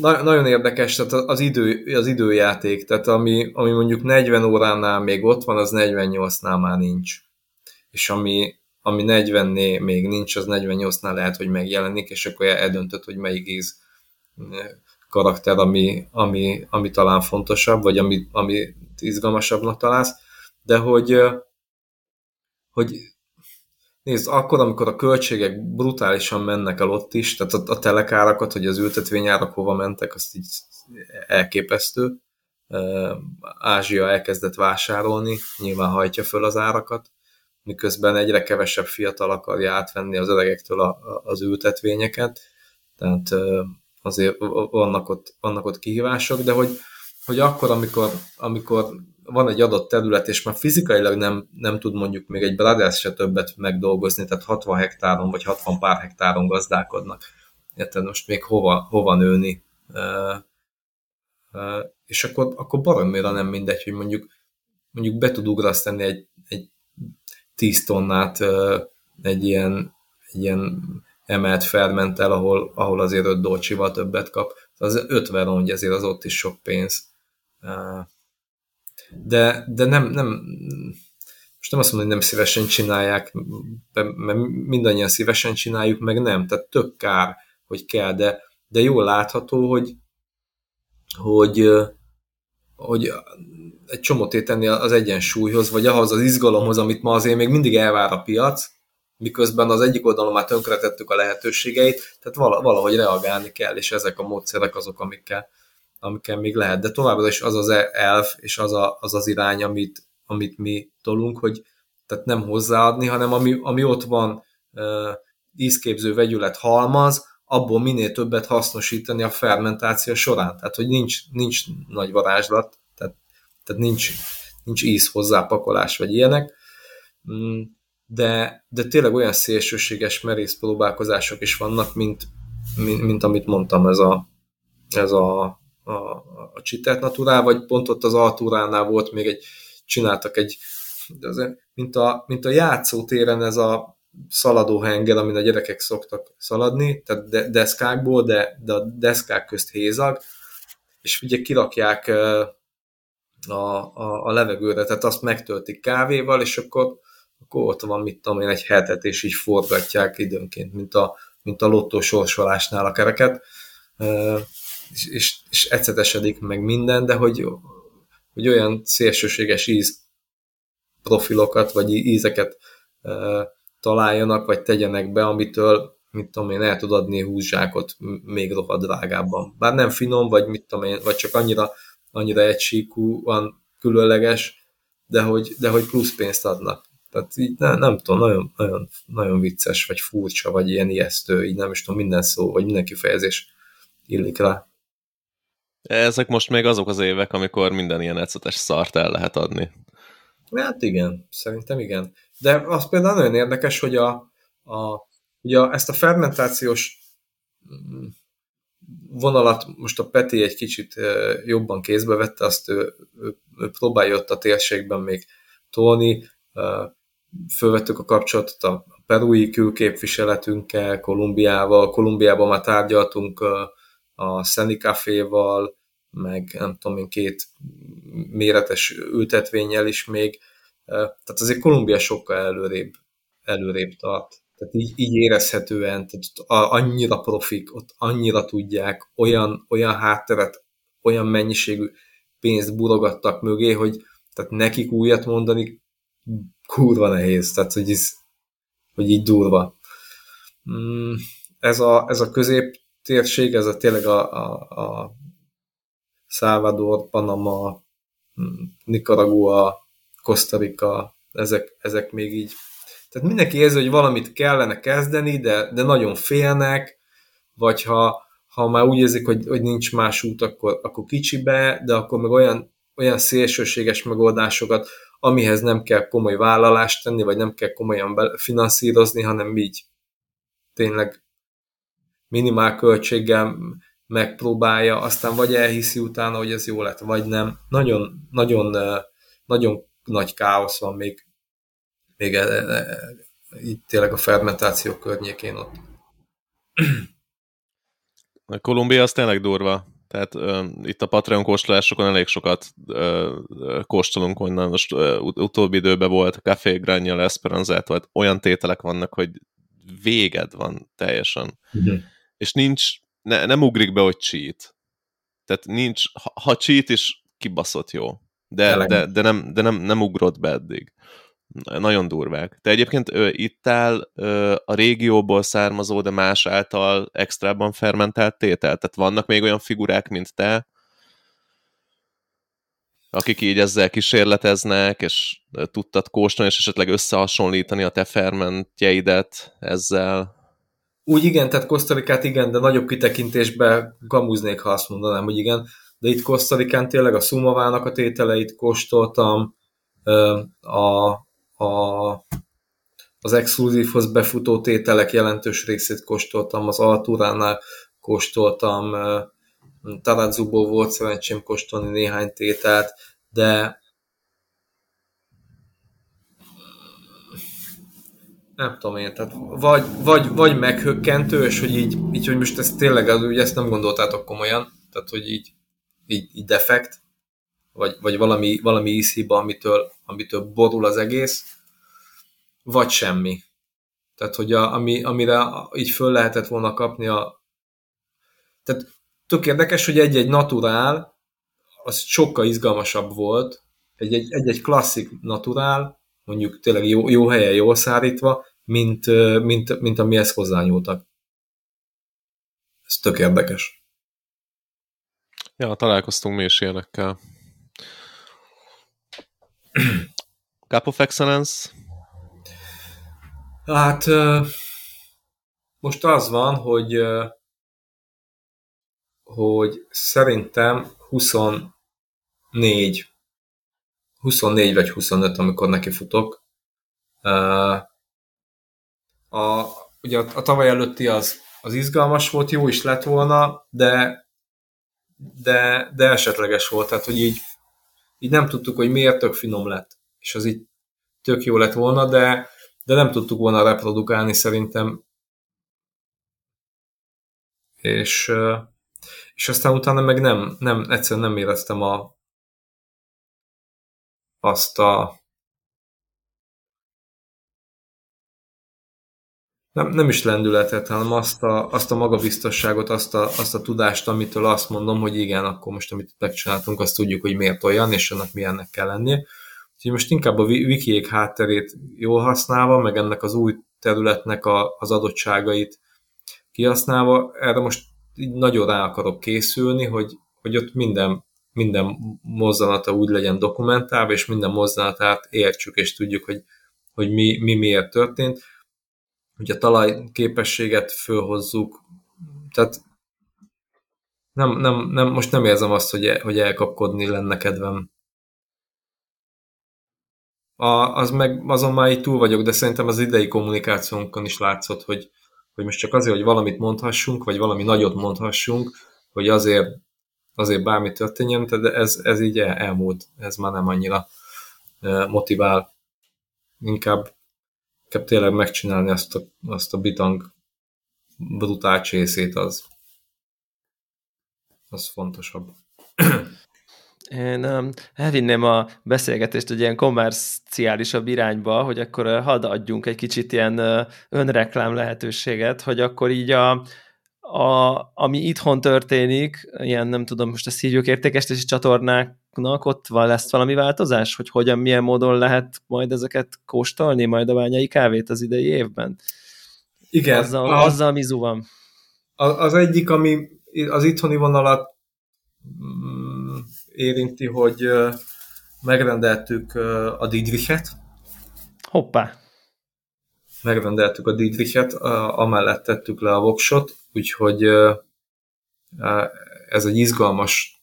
S3: na, nagyon érdekes, tehát az, idő, az időjáték, tehát ami, ami mondjuk 40 óránál még ott van, az 48-nál már nincs. És ami, ami 40-nél még nincs, az 48-nál lehet, hogy megjelenik, és akkor eldöntött, hogy melyik íz eh, karakter, ami, ami, ami talán fontosabb, vagy ami, ami izgalmasabbnak találsz, de hogy, eh, hogy Nézd, akkor, amikor a költségek brutálisan mennek el ott is, tehát a, a telekárakat, hogy az ültetvényárak hova mentek, azt így elképesztő. Ázsia elkezdett vásárolni, nyilván hajtja föl az árakat, miközben egyre kevesebb fiatal akarja átvenni az öregektől a, a, az ültetvényeket, tehát azért vannak ott, vannak ott kihívások, de hogy, hogy akkor, amikor, amikor van egy adott terület, és már fizikailag nem, nem tud mondjuk még egy Brothers se többet megdolgozni, tehát 60 hektáron vagy 60 pár hektáron gazdálkodnak. Érted, most még hova, hova nőni? Uh, uh, és akkor, akkor baromira nem mindegy, hogy mondjuk, mondjuk be tud ugrasztani egy, egy 10 tonnát uh, egy ilyen, egy ilyen emelt fermentel, ahol, ahol azért 5 dolcsival többet kap. Az 50 rongy, ezért az ott is sok pénz. Uh, de, de nem, nem, most nem azt mondom, hogy nem szívesen csinálják, mert mindannyian szívesen csináljuk, meg nem, tehát tök kár, hogy kell, de, de jól látható, hogy, hogy, hogy egy csomót tenni az egyensúlyhoz, vagy ahhoz az izgalomhoz, amit ma azért még mindig elvár a piac, miközben az egyik oldalon már tönkretettük a lehetőségeit, tehát valahogy reagálni kell, és ezek a módszerek azok, amikkel, amikkel még lehet, de továbbra is az az elf, és az a, az, az irány, amit, amit mi tolunk, hogy tehát nem hozzáadni, hanem ami, ami ott van ízképző vegyület halmaz, abból minél többet hasznosítani a fermentáció során. Tehát, hogy nincs, nincs nagy varázslat, tehát, tehát nincs, nincs íz hozzápakolás, vagy ilyenek. Mm, de, de tényleg olyan szélsőséges merész próbálkozások is vannak, mint, mint, mint amit mondtam, ez a, ez a, a, a Citert Naturál, vagy pont ott az Altúránál volt még egy, csináltak egy, mint a, mint a játszótéren ez a szaladó henger, amin a gyerekek szoktak szaladni, tehát de, deszkákból, de, de a deszkák közt hézag, és ugye kirakják a, a, a levegőre, tehát azt megtöltik kávéval, és akkor, akkor ott van, mit tudom én, egy hetet, és így forgatják időnként, mint a, mint a lottó sorsolásnál a kereket, és, és, és ecetesedik meg minden, de hogy, hogy olyan szélsőséges íz profilokat, vagy ízeket találjanak, vagy tegyenek be, amitől, mit tudom én, el tud adni húszsákot még rohadt drágábban. Bár nem finom, vagy mit tudom én, vagy csak annyira, annyira egysíkú, van különleges, de hogy, de hogy plusz pénzt adnak. Tehát így ne, nem tudom, nagyon, nagyon, nagyon vicces, vagy furcsa, vagy ilyen ijesztő, így nem is tudom, minden szó, vagy minden kifejezés illik rá.
S1: Ezek most még azok az évek, amikor minden ilyen ecetes szart el lehet adni.
S3: Hát igen, szerintem igen. De az például nagyon érdekes, hogy a, a, ugye ezt a fermentációs mm, vonalat most a Peti egy kicsit jobban kézbe vette, azt ő, ő, ő próbálja ott a térségben még tolni. Fölvettük a kapcsolatot a perui külképviseletünkkel, Kolumbiával. Kolumbiában már tárgyaltunk a Szeni Caféval, meg nem tudom én, két méretes ültetvényel is még. Tehát azért Kolumbia sokkal előrébb, előrébb tart. Tehát így, így érezhetően, tehát annyira profik, ott annyira tudják, olyan, olyan hátteret, olyan mennyiségű pénzt burogattak mögé, hogy tehát nekik újat mondani kurva nehéz, tehát hogy, ez, hogy így durva. Mm, ez a, ez a középtérség, ez a tényleg a, a, a Salvador, Panama, mm, Nicaragua, Costa Rica, ezek, ezek még így. Tehát mindenki érzi, hogy valamit kellene kezdeni, de, de nagyon félnek, vagy ha, ha már úgy érzik, hogy, hogy nincs más út, akkor, akkor kicsibe, de akkor meg olyan, olyan szélsőséges megoldásokat, amihez nem kell komoly vállalást tenni, vagy nem kell komolyan finanszírozni, hanem így tényleg minimál költséggel megpróbálja, aztán vagy elhiszi utána, hogy ez jó lett, vagy nem. Nagyon, nagyon, nagyon nagy káosz van még, még itt tényleg a fermentáció környékén ott.
S1: A Kolumbia az tényleg durva. Tehát uh, itt a Patreon kóstolásokon elég sokat uh, kóstolunk onnan. Most uh, utóbbi időben volt Café Grannyal, Esperanzát, vagy olyan tételek vannak, hogy véged van teljesen. Uh-huh. És nincs, ne, nem ugrik be, hogy cheat. Tehát nincs, ha, ha cheat is kibaszott jó. De, de, de, nem, de nem, nem ugrott be eddig. Nagyon durvák. Te egyébként ö, ittál ö, a régióból származó, de más által extrában fermentált tétel? Tehát vannak még olyan figurák, mint te, akik így ezzel kísérleteznek, és tudtad kóstolni, és esetleg összehasonlítani a te fermentjeidet ezzel?
S3: Úgy igen, tehát Kosztarikát igen, de nagyobb kitekintésbe gamuznék, ha azt mondanám, hogy igen. De itt Kosztarikán tényleg a Sumavának a tételeit kóstoltam, a, a, az exkluzívhoz befutó tételek jelentős részét kóstoltam, az Altúránál kóstoltam, Taradzuból volt szerencsém kóstolni néhány tételt, de nem tudom én, tehát vagy, vagy, vagy meghökkentő, és hogy így, így, hogy most ezt tényleg, ugye ezt nem gondoltátok komolyan, tehát hogy így így, így defekt, vagy, vagy valami, valami ízhiba, amitől, amitől borul az egész, vagy semmi. Tehát, hogy a, ami, amire így föl lehetett volna kapni a... Tehát tök érdekes, hogy egy-egy naturál, az sokkal izgalmasabb volt, egy-egy, egy-egy klasszik naturál, mondjuk tényleg jó, jó helyen, jól szárítva, mint, mint, mint amihez hozzányúltak. Ez tök érdekes.
S1: Ja, találkoztunk mi is ilyenekkel. Cup of Excellence?
S3: Hát most az van, hogy hogy szerintem 24 24 vagy 25, amikor neki futok. A, ugye a, a tavaly előtti az, az izgalmas volt, jó is lett volna, de de, de esetleges volt, tehát hogy így, így nem tudtuk, hogy miért tök finom lett, és az így tök jó lett volna, de, de nem tudtuk volna reprodukálni szerintem. És, és aztán utána meg nem, nem egyszerűen nem éreztem a, azt a nem, nem is lendületet, hanem azt a, azt a magabiztosságot, azt a, azt a tudást, amitől azt mondom, hogy igen, akkor most amit megcsináltunk, azt tudjuk, hogy miért olyan, és annak milyennek kell lennie. Úgyhogy most inkább a wikiék hátterét jól használva, meg ennek az új területnek a, az adottságait kihasználva, erre most így nagyon rá akarok készülni, hogy, hogy ott minden, minden mozzanata úgy legyen dokumentálva, és minden mozzanatát értsük, és tudjuk, hogy, hogy mi, mi miért történt hogy a talaj képességet fölhozzuk, tehát nem, nem, nem, most nem érzem azt, hogy, hogy elkapkodni lenne kedvem. A, az meg, azon már így túl vagyok, de szerintem az idei kommunikációnkon is látszott, hogy, hogy most csak azért, hogy valamit mondhassunk, vagy valami nagyot mondhassunk, hogy azért, azért bármi történjen, de ez, ez így el, elmúlt, ez már nem annyira motivál. Inkább inkább tényleg megcsinálni azt a, azt a bitang brutál csészét, az, az fontosabb.
S2: Én um, elvinném a beszélgetést egy ilyen kommerciálisabb irányba, hogy akkor hadd adjunk egy kicsit ilyen uh, önreklám lehetőséget, hogy akkor így a, a, ami itthon történik, ilyen nem tudom, most a szívjuk értékesítési csatornáknak ott van, lesz valami változás, hogy hogyan, milyen módon lehet majd ezeket kóstolni, majd a bányai kávét az idei évben?
S3: Igen.
S2: Azzal, a, azzal mizu van.
S3: Az egyik, ami az itthoni vonalat mm, érinti, hogy megrendeltük a Didrichet.
S2: Hoppá!
S3: Megrendeltük a Didrichet, amellett tettük le a voksot, úgyhogy ez egy izgalmas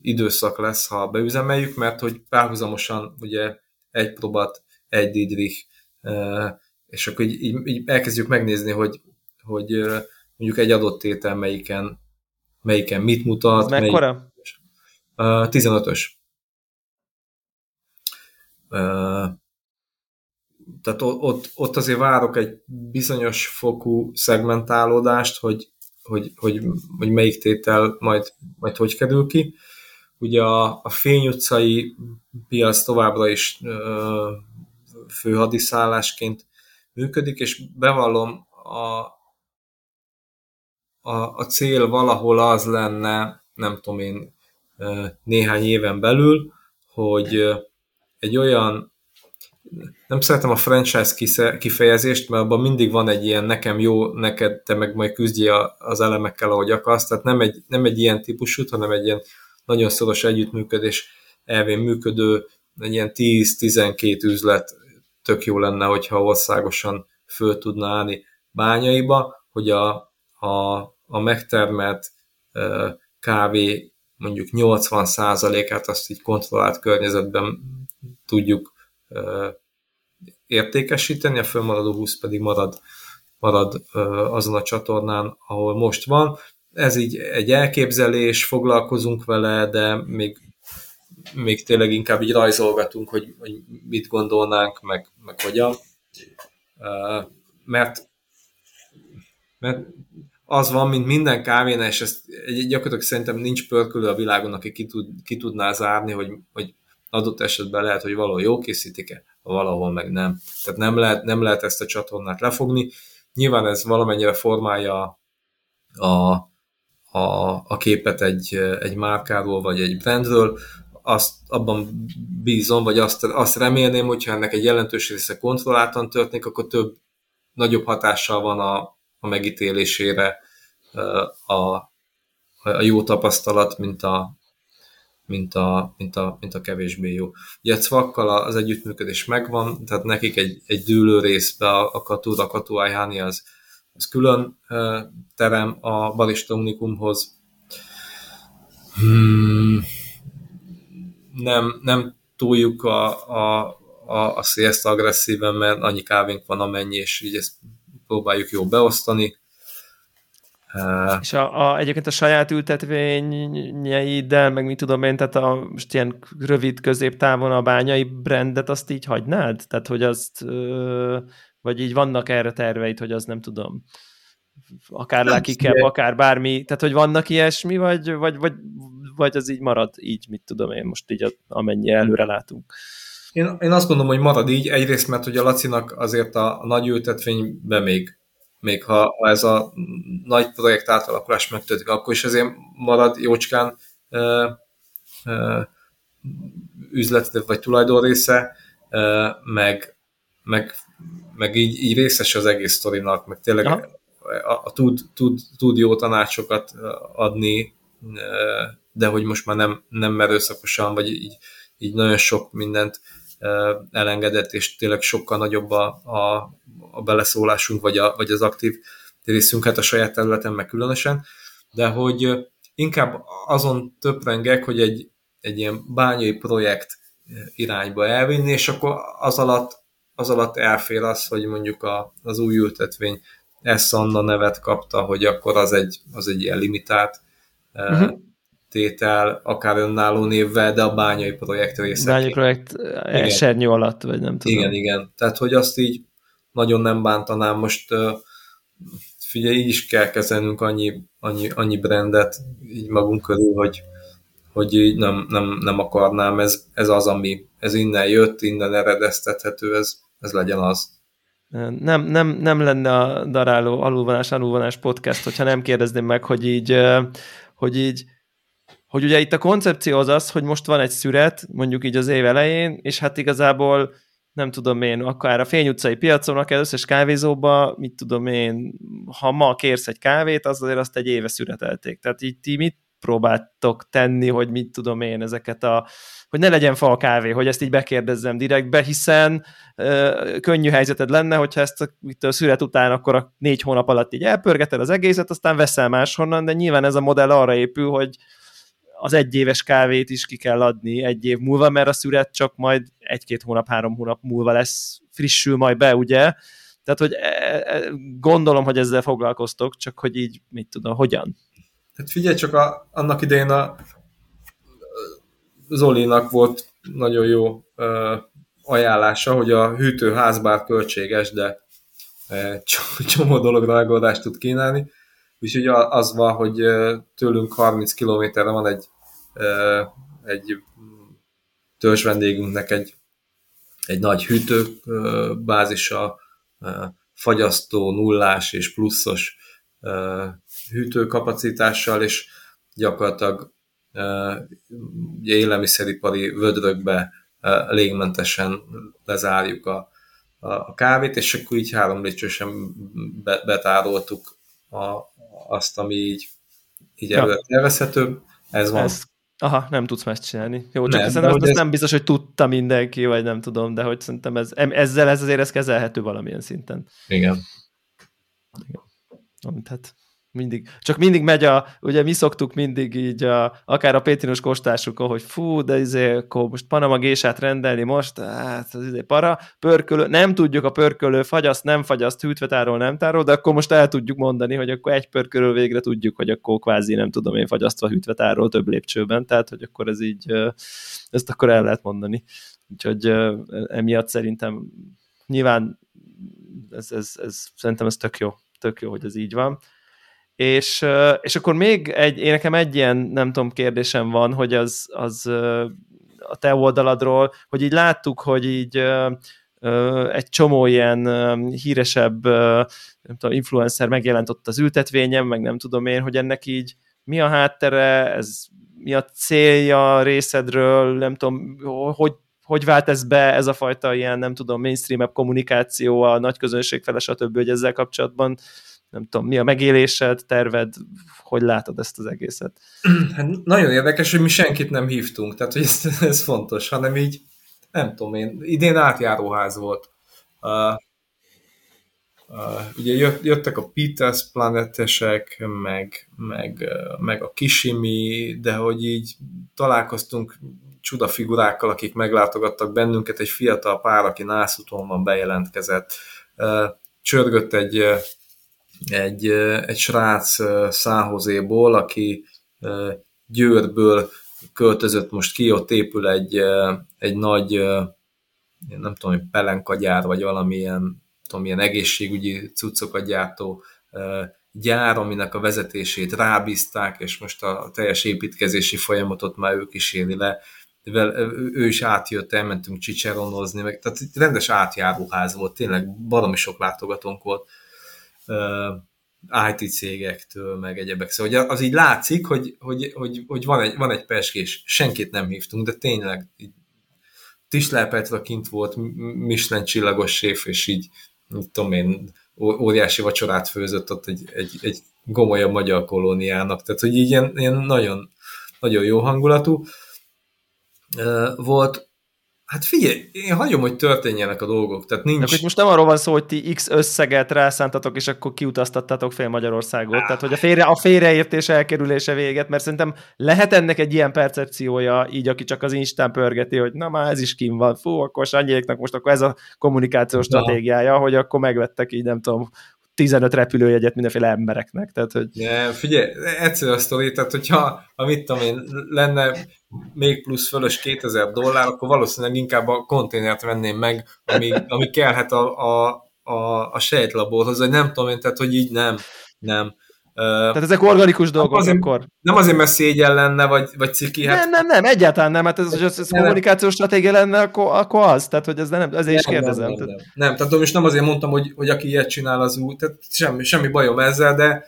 S3: időszak lesz, ha beüzemeljük, mert hogy párhuzamosan ugye egy próbát, egy Didrich, és akkor így, így, így elkezdjük megnézni, hogy, hogy mondjuk egy adott tétel melyiken, melyiken mit mutat.
S2: Ez mekkora?
S3: Melyik, 15-ös tehát ott, ott azért várok egy bizonyos fokú szegmentálódást, hogy, hogy, hogy, hogy melyik tétel majd, majd hogy kerül ki. Ugye a, a Fény utcai piac továbbra is főhadiszállásként működik, és bevallom, a, a, a cél valahol az lenne, nem tudom én, néhány éven belül, hogy egy olyan nem szeretem a franchise kifejezést, mert abban mindig van egy ilyen nekem jó, neked, te meg majd küzdje az elemekkel, ahogy akarsz, tehát nem egy, nem egy ilyen típusú, hanem egy ilyen nagyon szoros együttműködés elvén működő, egy ilyen 10-12 üzlet tök jó lenne, hogyha országosan föl tudna állni bányaiba, hogy a, a, a megtermelt kávé mondjuk 80%-át azt így kontrollált környezetben tudjuk értékesíteni, a fölmaradó 20 pedig marad, marad azon a csatornán, ahol most van. Ez így egy elképzelés, foglalkozunk vele, de még, még tényleg inkább így rajzolgatunk, hogy, hogy mit gondolnánk, meg, meg hogyan. Mert, mert az van, mint minden kávénál, és ezt gyakorlatilag szerintem nincs pörkölő a világon, aki ki, tud, ki tudná zárni, hogy, hogy adott esetben lehet, hogy valahol jó készítik-e, valahol meg nem. Tehát nem lehet, nem lehet ezt a csatornát lefogni. Nyilván ez valamennyire formálja a, a, a képet egy, egy márkáról, vagy egy brandről, azt abban bízom, vagy azt, azt remélném, hogyha ennek egy jelentős része kontrolláltan történik, akkor több, nagyobb hatással van a, a megítélésére a, a jó tapasztalat, mint a, mint a, mint a, mint a kevésbé jó. Ugye a cvakkal az együttműködés megvan, tehát nekik egy, egy dűlő részbe a, a Katúra, Katu Ajháni az, ez külön terem a Barista Unikumhoz. Hmm, nem, nem túljuk a, a, a, a siesta agresszíven, mert annyi kávénk van amennyi, és így ezt próbáljuk jó beosztani.
S2: És a, a, egyébként a saját ültetvényeiddel, meg mit tudom én, tehát a, most ilyen rövid középtávon a bányai brandet azt így hagynád? Tehát, hogy azt, vagy így vannak erre terveid, hogy az nem tudom, akár lakikebb, akár bármi, tehát, hogy vannak ilyesmi, vagy, vagy, vagy, vagy az így marad így, mit tudom én, most így amennyi előre látunk.
S3: Én, én azt gondolom, hogy marad így, egyrészt, mert hogy a Lacinak azért a, a nagy ültetvényben még még ha, ha ez a nagy projekt átalakulás megtörténik, akkor is azért marad jócskán ö, ö, üzlet vagy tulajdon része, ö, meg, meg, meg így, így részes az egész sztorinak, meg tényleg a, a, tud, tud, tud jó tanácsokat adni, de hogy most már nem, nem merőszakosan, vagy így, így nagyon sok mindent elengedett, és tényleg sokkal nagyobb a, a, a beleszólásunk, vagy, a, vagy az aktív részünk, hát a saját területen meg különösen, de hogy inkább azon töprengek, hogy egy, egy ilyen bányai projekt irányba elvinni, és akkor az alatt, az alatt elfér az, hogy mondjuk a, az új ültetvény Essanna nevet kapta, hogy akkor az egy, az egy ilyen limitált uh-huh tétel, akár önálló névvel, de a bányai projekt része.
S2: Bányai projekt esernyő alatt, vagy nem tudom.
S3: Igen, igen. Tehát, hogy azt így nagyon nem bántanám. Most figyelj, így is kell kezelnünk annyi, annyi, annyi brandet így magunk körül, hogy, hogy így nem, nem, nem akarnám. Ez, ez az, ami ez innen jött, innen eredeztethető, ez, ez legyen az.
S2: Nem, nem, nem lenne a daráló alulvonás, alulvonás podcast, hogyha nem kérdezném meg, hogy így, hogy így hogy ugye itt a koncepció az az, hogy most van egy szüret, mondjuk így az év elején, és hát igazából nem tudom én, akár a Fény utcai piacon, akár összes kávézóba, mit tudom én, ha ma kérsz egy kávét, az azért azt egy éve szüretelték. Tehát így ti mit próbáltok tenni, hogy mit tudom én, ezeket a, hogy ne legyen fa a kávé, hogy ezt így bekérdezzem direktbe, hiszen ö, könnyű helyzeted lenne, hogyha ezt a, itt a szület után akkor a négy hónap alatt így elpörgeted az egészet, aztán veszel máshonnan, de nyilván ez a modell arra épül, hogy az egyéves kávét is ki kell adni egy év múlva, mert a szüret csak majd egy-két hónap, három hónap múlva lesz, frissül majd be, ugye? Tehát, hogy e, e, gondolom, hogy ezzel foglalkoztok, csak hogy így, mit tudom, hogyan?
S3: Hát figyelj csak, a, annak idején a Zolinak volt nagyon jó ö, ajánlása, hogy a hűtőház bár költséges, de csomó dologra megoldást tud kínálni. Úgyhogy az van, hogy tőlünk 30 kilométerre van egy egy törzs vendégünknek egy, egy nagy hűtőbázisa, fagyasztó, nullás és pluszos hűtőkapacitással, és gyakorlatilag élelmiszeripari vödrökbe légmentesen lezárjuk a, a kávét, és akkor így három lépcsősen betároltuk a, azt, ami így, így ja. tervezhető. Ez van. Ez
S2: Aha, nem tudsz más csinálni. Jó, csak nem, szerintem ez, ez nem biztos, hogy tudta mindenki, vagy nem tudom, de hogy szerintem ez, ezzel ez azért ez kezelhető valamilyen szinten.
S3: Igen.
S2: Igen. Tehát mindig, csak mindig megy a, ugye mi szoktuk mindig így, a, akár a Pétrinos kostásukon, hogy fú, de izé, akkor most Panama gésát rendelni most, hát az izé para, pörkölő, nem tudjuk a pörkölő fagyaszt, nem fagyaszt, hűtve tárol, nem tárol, de akkor most el tudjuk mondani, hogy akkor egy pörkölő végre tudjuk, hogy akkor kvázi nem tudom én fagyasztva, hűtve tárol több lépcsőben, tehát hogy akkor ez így, ezt akkor el lehet mondani. Úgyhogy emiatt szerintem nyilván ez, ez, ez, szerintem ez tök jó, tök jó, hogy ez így van. És, és akkor még egy, én nekem egy ilyen, nem tudom, kérdésem van, hogy az, az a te oldaladról, hogy így láttuk, hogy így egy csomó ilyen híresebb nem tudom, influencer megjelent ott az ültetvényen, meg nem tudom én, hogy ennek így mi a háttere, ez mi a célja részedről, nem tudom, hogy, hogy vált ez be, ez a fajta ilyen, nem tudom, mainstream kommunikáció a nagy közönség fele, stb., hogy ezzel kapcsolatban nem tudom, mi a megélésed, terved, hogy látod ezt az egészet?
S3: Hát nagyon érdekes, hogy mi senkit nem hívtunk, tehát hogy ez, ez fontos, hanem így, nem tudom én, idén átjáróház volt. Uh, Uh, ugye jöttek a Peters planetesek, meg, meg, meg a Kishimi, de hogy így találkoztunk csuda figurákkal, akik meglátogattak bennünket, egy fiatal pár, aki nászúton van bejelentkezett, uh, csörgött egy, egy, egy srác Száhozéból, aki Győrből költözött most ki, ott épül egy, egy nagy, nem tudom, hogy pelenkagyár, vagy valamilyen tudom, ilyen egészségügyi cuccokat gyártó gyár, aminek a vezetését rábízták, és most a teljes építkezési folyamatot már ő kíséri le. Ő is átjött, elmentünk csicseronozni, meg, tehát rendes átjáróház volt, tényleg baromi sok látogatónk volt IT cégektől, meg egyebek. Szóval az így látszik, hogy, hogy, hogy, hogy van, egy, van egy peskés, senkit nem hívtunk, de tényleg így Petra kint volt, Michelin csillagos séf, és így, mit tudom én, óriási vacsorát főzött ott egy, egy, egy gomolyabb magyar kolóniának, tehát hogy így ilyen, ilyen nagyon, nagyon jó hangulatú volt. Hát figyelj, én hagyom, hogy történjenek a dolgok, tehát nincs...
S2: De most nem arról van szó, hogy ti X összeget rászántatok, és akkor kiutaztattatok fél Magyarországot, ah. tehát hogy a, félre, a félreértés elkerülése véget, mert szerintem lehet ennek egy ilyen percepciója, így aki csak az Instán pörgeti, hogy na már ez is kim van, fú, akkor Sangyéknak most akkor ez a kommunikációs stratégiája, hogy akkor megvettek így nem tudom 15 repülőjegyet mindenféle embereknek. Tehát, hogy...
S3: Ne, figyelj, egyszerű a sztori, tehát hogyha, ha mit tudom én, lenne még plusz fölös 2000 dollár, akkor valószínűleg inkább a konténert venném meg, ami, ami kellhet a, a, a, a sejtlaborhoz, vagy nem tudom én, tehát hogy így nem, nem.
S2: Tehát ezek organikus dolgok
S3: azért,
S2: akkor?
S3: Nem azért, mert szégyen lenne, vagy, vagy ciki.
S2: Hát... Nem, nem, nem, egyáltalán nem. Hát ez, ez, ez kommunikációs stratégia lenne, akkor, akkor az. Tehát, hogy ez nem, ezért is kérdezem.
S3: Nem, nem, nem. nem, tehát most nem azért mondtam, hogy, hogy aki ilyet csinál, az úgy, tehát semmi, semmi bajom ezzel, de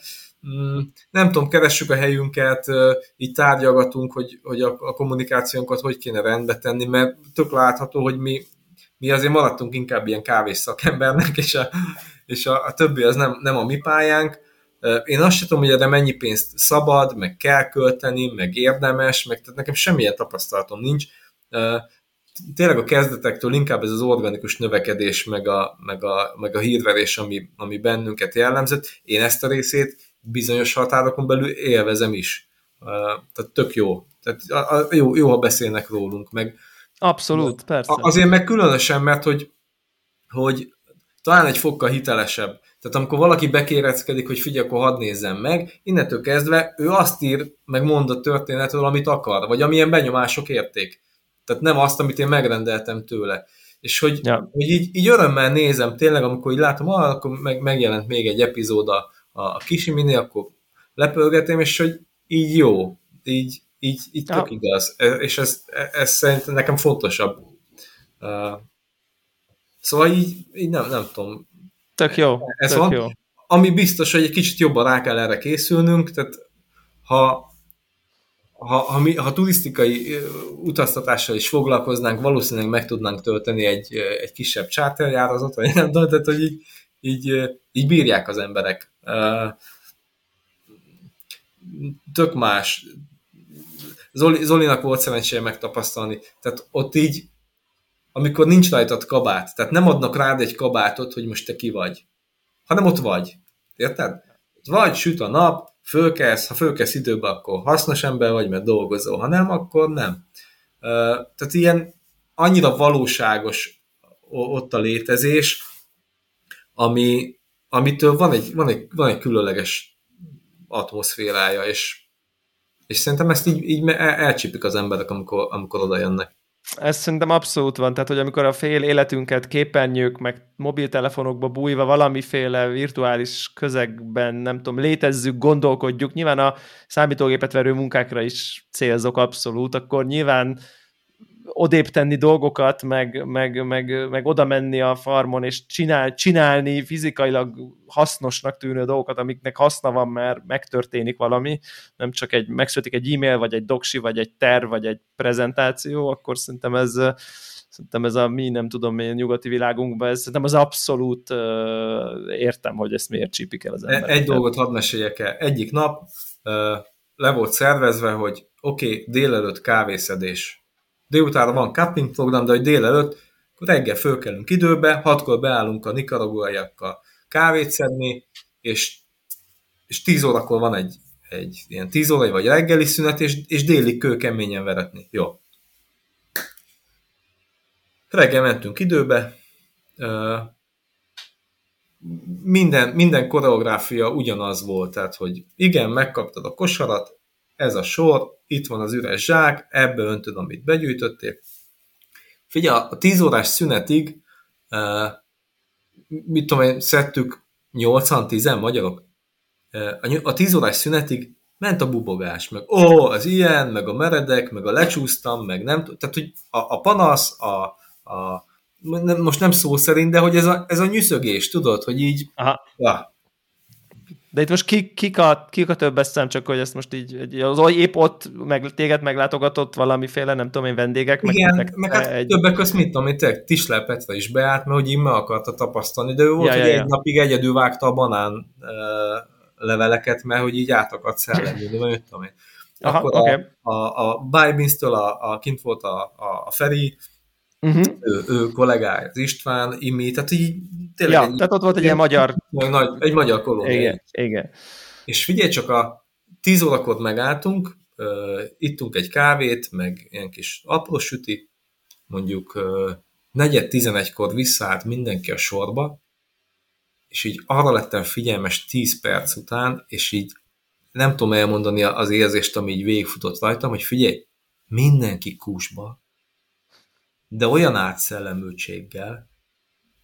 S3: mm, nem tudom, keressük a helyünket, így tárgyalgatunk, hogy, hogy a, a kommunikációnkat hogy kéne rendbe tenni, mert tök látható, hogy mi, mi azért maradtunk inkább ilyen kávés szakembernek, és a, és a, a többi az nem, nem a mi pályánk, én azt sem tudom, hogy erre mennyi pénzt szabad, meg kell költeni, meg érdemes, meg tehát nekem semmilyen tapasztalatom nincs. Tényleg a kezdetektől inkább ez az organikus növekedés, meg a, meg a, meg a hírverés, ami, ami bennünket jellemzett. Én ezt a részét bizonyos határokon belül élvezem is. Tehát tök jó. Tehát jó, jó, ha beszélnek rólunk, meg
S2: Abszolút, persze.
S3: Azért meg különösen, mert hogy, hogy talán egy fokkal hitelesebb tehát amikor valaki bekéreckedik, hogy figyelj, akkor hadd nézzem meg, innentől kezdve ő azt ír, meg mond a történetről, amit akar, vagy amilyen benyomások érték. Tehát nem azt, amit én megrendeltem tőle. És hogy, ja. hogy így, így örömmel nézem, tényleg, amikor így látom, ah, akkor meg, megjelent még egy epizód a, a Kishimini, akkor lepölgetem, és hogy így jó, így, így, így ja. tök igaz. E, és ez, ez szerintem nekem fontosabb. Szóval így, így nem, nem tudom,
S2: Tök jó.
S3: Ez
S2: tök
S3: van.
S2: jó.
S3: Ami biztos, hogy egy kicsit jobban rá kell erre készülnünk, tehát ha, ha, ha, mi, ha turisztikai utaztatással is foglalkoznánk, valószínűleg meg tudnánk tölteni egy, egy kisebb charterjáratot, vagy nem tudom, tehát hogy így, így, így bírják az emberek. Tök más. Zoli, Zolinak volt szerencséje megtapasztalni, tehát ott így amikor nincs rajtad kabát. Tehát nem adnak rád egy kabátot, hogy most te ki vagy. Hanem ott vagy. Érted? Vagy süt a nap, fölkelsz, ha fölkelsz időben, akkor hasznos ember vagy, mert dolgozol, ha nem, akkor nem. Tehát ilyen annyira valóságos ott a létezés, ami, amitől van egy, van egy, van egy különleges atmoszférája, és, és szerintem ezt így, így elcsípik az emberek, amikor, amikor oda jönnek.
S2: Ez szerintem abszolút van, tehát hogy amikor a fél életünket képernyők, meg mobiltelefonokba bújva valamiféle virtuális közegben, nem tudom, létezzük, gondolkodjuk, nyilván a számítógépet verő munkákra is célzok abszolút, akkor nyilván odébb tenni dolgokat, meg, meg, meg, meg oda menni a farmon, és csinál, csinálni fizikailag hasznosnak tűnő dolgokat, amiknek haszna van, mert megtörténik valami, nem csak egy, megszületik egy e-mail, vagy egy doksi, vagy egy terv, vagy egy prezentáció, akkor szerintem ez szerintem ez a mi, nem tudom én, nyugati világunkban, ez szerintem az abszolút uh, értem, hogy ezt miért csípik el az ember.
S3: Egy dolgot hadd meséljek el. Egyik nap uh, le volt szervezve, hogy oké, okay, délelőtt kávészedés délutánra van cupping program, de hogy délelőtt, akkor reggel fölkelünk időbe, hatkor beállunk a nikaraguaiakkal kávét szedni, és, és 10 órakor van egy, egy ilyen 10 órai vagy reggeli szünet, és, és délig kőkeményen veretni. Jó. Reggel mentünk időbe, minden, minden koreográfia ugyanaz volt, tehát, hogy igen, megkaptad a kosarat, ez a sor, itt van az üres zsák, ebbe öntöd, amit begyűjtöttél. Figyelj, a 10 órás szünetig, uh, mit tudom én, szedtük 80-10 magyarok, uh, a 10 órás szünetig ment a bubogás, meg ó, oh, az ilyen, meg a meredek, meg a lecsúsztam, meg nem tehát hogy a, a panasz, a, a most nem szó szerint, de hogy ez a, ez a nyűszögés, tudod, hogy így... Aha. Ja.
S2: De itt most kik, kik, a, kik a több eszem, csak hogy ezt most így, az, épp ott meg, téged meglátogatott valamiféle, nem tudom én, vendégek.
S3: Igen, meg, meg hát egy... többek között mit tudom, hogy Tisler Petra is beállt, mert hogy meg akarta tapasztalni, de ő volt, ja, hogy ja, egy ja. napig egyedül vágta a banán uh, leveleket, mert hogy így át akart szellemülni, vagy mit tudom én. Aha, Akkor okay. a, a, a Bybins-től a, a, kint volt a, a, a Feri, uh-huh. ő, ő kollégája, az István, Imi, tehát így
S2: tényleg... Ja, egy, tehát ott volt egy ilyen magyar...
S3: Nagy, egy magyar kolónia.
S2: Igen, igen.
S3: És figyelj csak, a tíz órakor megálltunk, uh, ittunk egy kávét, meg ilyen kis apró süti, mondjuk uh, negyed tizenegykor visszaállt mindenki a sorba, és így arra lettem figyelmes 10 perc után, és így nem tudom elmondani az érzést, ami így végigfutott rajtam, hogy figyelj, mindenki kúsba, de olyan átszellemültséggel,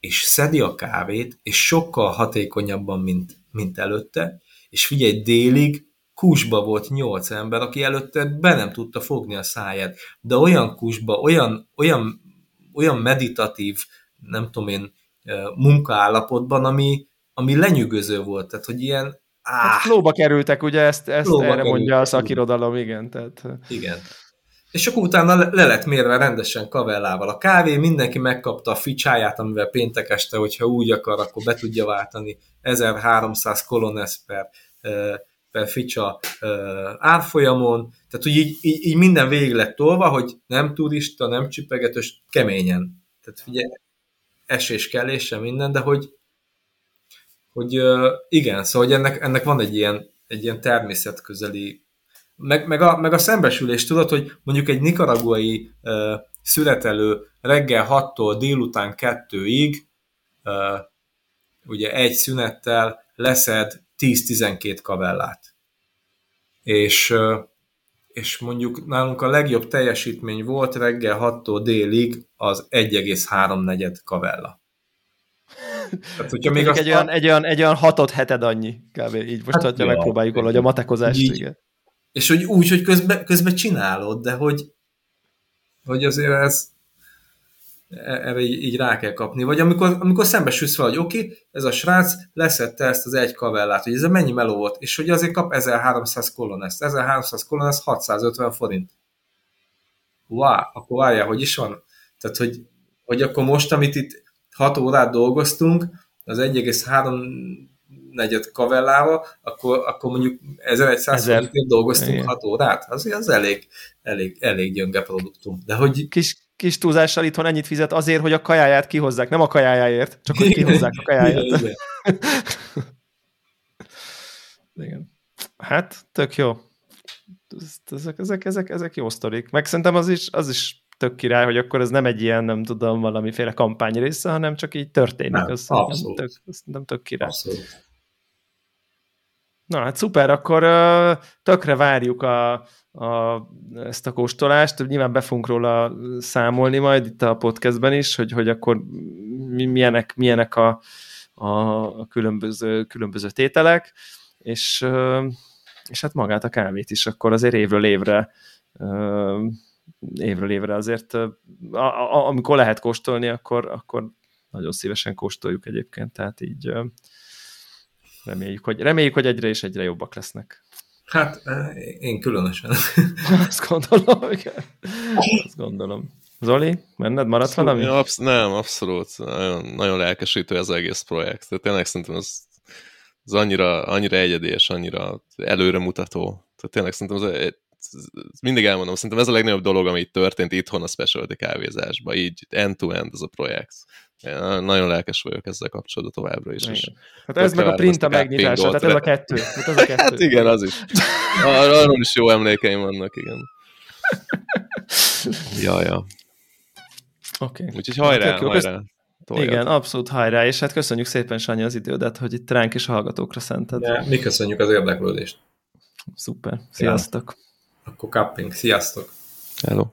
S3: és szedi a kávét, és sokkal hatékonyabban, mint, mint előtte, és figyelj, délig kusba volt nyolc ember, aki előtte be nem tudta fogni a száját, de olyan kusba, olyan, olyan, olyan meditatív, nem tudom én, munkaállapotban, ami, ami lenyűgöző volt, tehát hogy ilyen
S2: áh, hát flóba kerültek, ugye ezt, ezt erre kerültek, mondja a szakirodalom, igen. Tehát...
S3: Igen. És akkor utána le lett mérve rendesen kavellával a kávé, mindenki megkapta a ficsáját, amivel péntek este, hogyha úgy akar, akkor be tudja váltani 1300 kolones per, per ficsa árfolyamon, tehát úgy így, így, így minden végig lett tolva, hogy nem turista, nem csipegetős, keményen. Tehát figyelj, esés kellése minden, de hogy, hogy igen, szóval hogy ennek, ennek van egy ilyen, egy ilyen természetközeli meg, meg, a, meg a szembesülés, tudod, hogy mondjuk egy nikaraguai uh, születelő reggel 6-tól délután 2-ig uh, ugye egy szünettel leszed 10-12 kavellát. És, uh, és mondjuk nálunk a legjobb teljesítmény volt reggel 6-tól délig az 1,3 negyed kavella.
S2: Tehát, hogyha még egy, olyan, egy, olyan, egy olyan hatot heted annyi, kb. így most hát, megpróbáljuk valahogy a matekozást. Így, igen.
S3: És hogy úgy, hogy közben, közben csinálod, de hogy, hogy azért ez erre így, így rá kell kapni. Vagy amikor, amikor szembesülsz fel, hogy oké, okay, ez a srác leszette ezt az egy kavellát, hogy ez mennyi meló volt, és hogy azért kap 1300 kolonest. 1300 kolonest 650 forint. Wow, akkor várjál, hogy is van? Tehát, hogy, hogy akkor most, amit itt 6 órát dolgoztunk, az 1,3 negyed kavellával, akkor, akkor mondjuk 1100 forintért dolgoztunk Igen. 6 órát, az, az elég, elég, elég gyönge produktum. De hogy...
S2: Kis, kis túlzással itthon ennyit fizet azért, hogy a kajáját kihozzák, nem a kajájáért, csak hogy kihozzák a kajáját. Igen, Igen. Hát, tök jó. Ezek, ezek, ezek, ezek jó sztorik. Meg szerintem az is, az is tök király, hogy akkor ez nem egy ilyen, nem tudom, valamiféle kampány része, hanem csak így történik. Nem, az abszolút. Tök, az nem tök király. Abszolút. Na hát szuper, akkor tökre várjuk a, a, ezt a kóstolást, nyilván be fogunk róla számolni majd itt a podcastben is, hogy, hogy akkor milyenek, milyenek a, a különböző, különböző tételek, és, és hát magát a kávét is akkor azért évről évre évről évre azért, a, a, amikor lehet kóstolni, akkor, akkor nagyon szívesen kóstoljuk egyébként, tehát így Reméljük, hogy, reméljük, hogy egyre és egyre jobbak lesznek.
S3: Hát, eh, én különösen.
S2: Azt gondolom, igen. Azt gondolom. Zoli, menned, maradt abszolút, valami?
S1: Absz nem, abszolút. Nagyon, nagyon lelkesítő ez az egész projekt. Tehát tényleg szerintem ez, ez annyira, annyira egyedi és annyira előremutató. Tehát tényleg szerintem ez mindig elmondom, szerintem ez a legnagyobb dolog, ami itt történt itthon a specialty kávézásban, így end-to-end ez a projekt. Én nagyon lelkes vagyok ezzel kapcsolatban továbbra is. És
S2: hát ez meg a print a megnyitása, tehát ez a kettő. Hát, ez a kettő.
S1: hát igen, az is. Arról is jó emlékeim vannak, igen. ja, ja.
S2: Oké. Okay.
S1: Úgyhogy hajrá, hát, hajrá.
S2: Toljad. Igen, abszolút hajrá, és hát köszönjük szépen, Sanyi, az idődet, hogy itt ránk és a hallgatókra szented.
S3: Ja, mi köszönjük az érdeklődést.
S2: Szuper. Sziasztok.
S3: Ja. Akkor kapping. Sziasztok.
S1: Hello.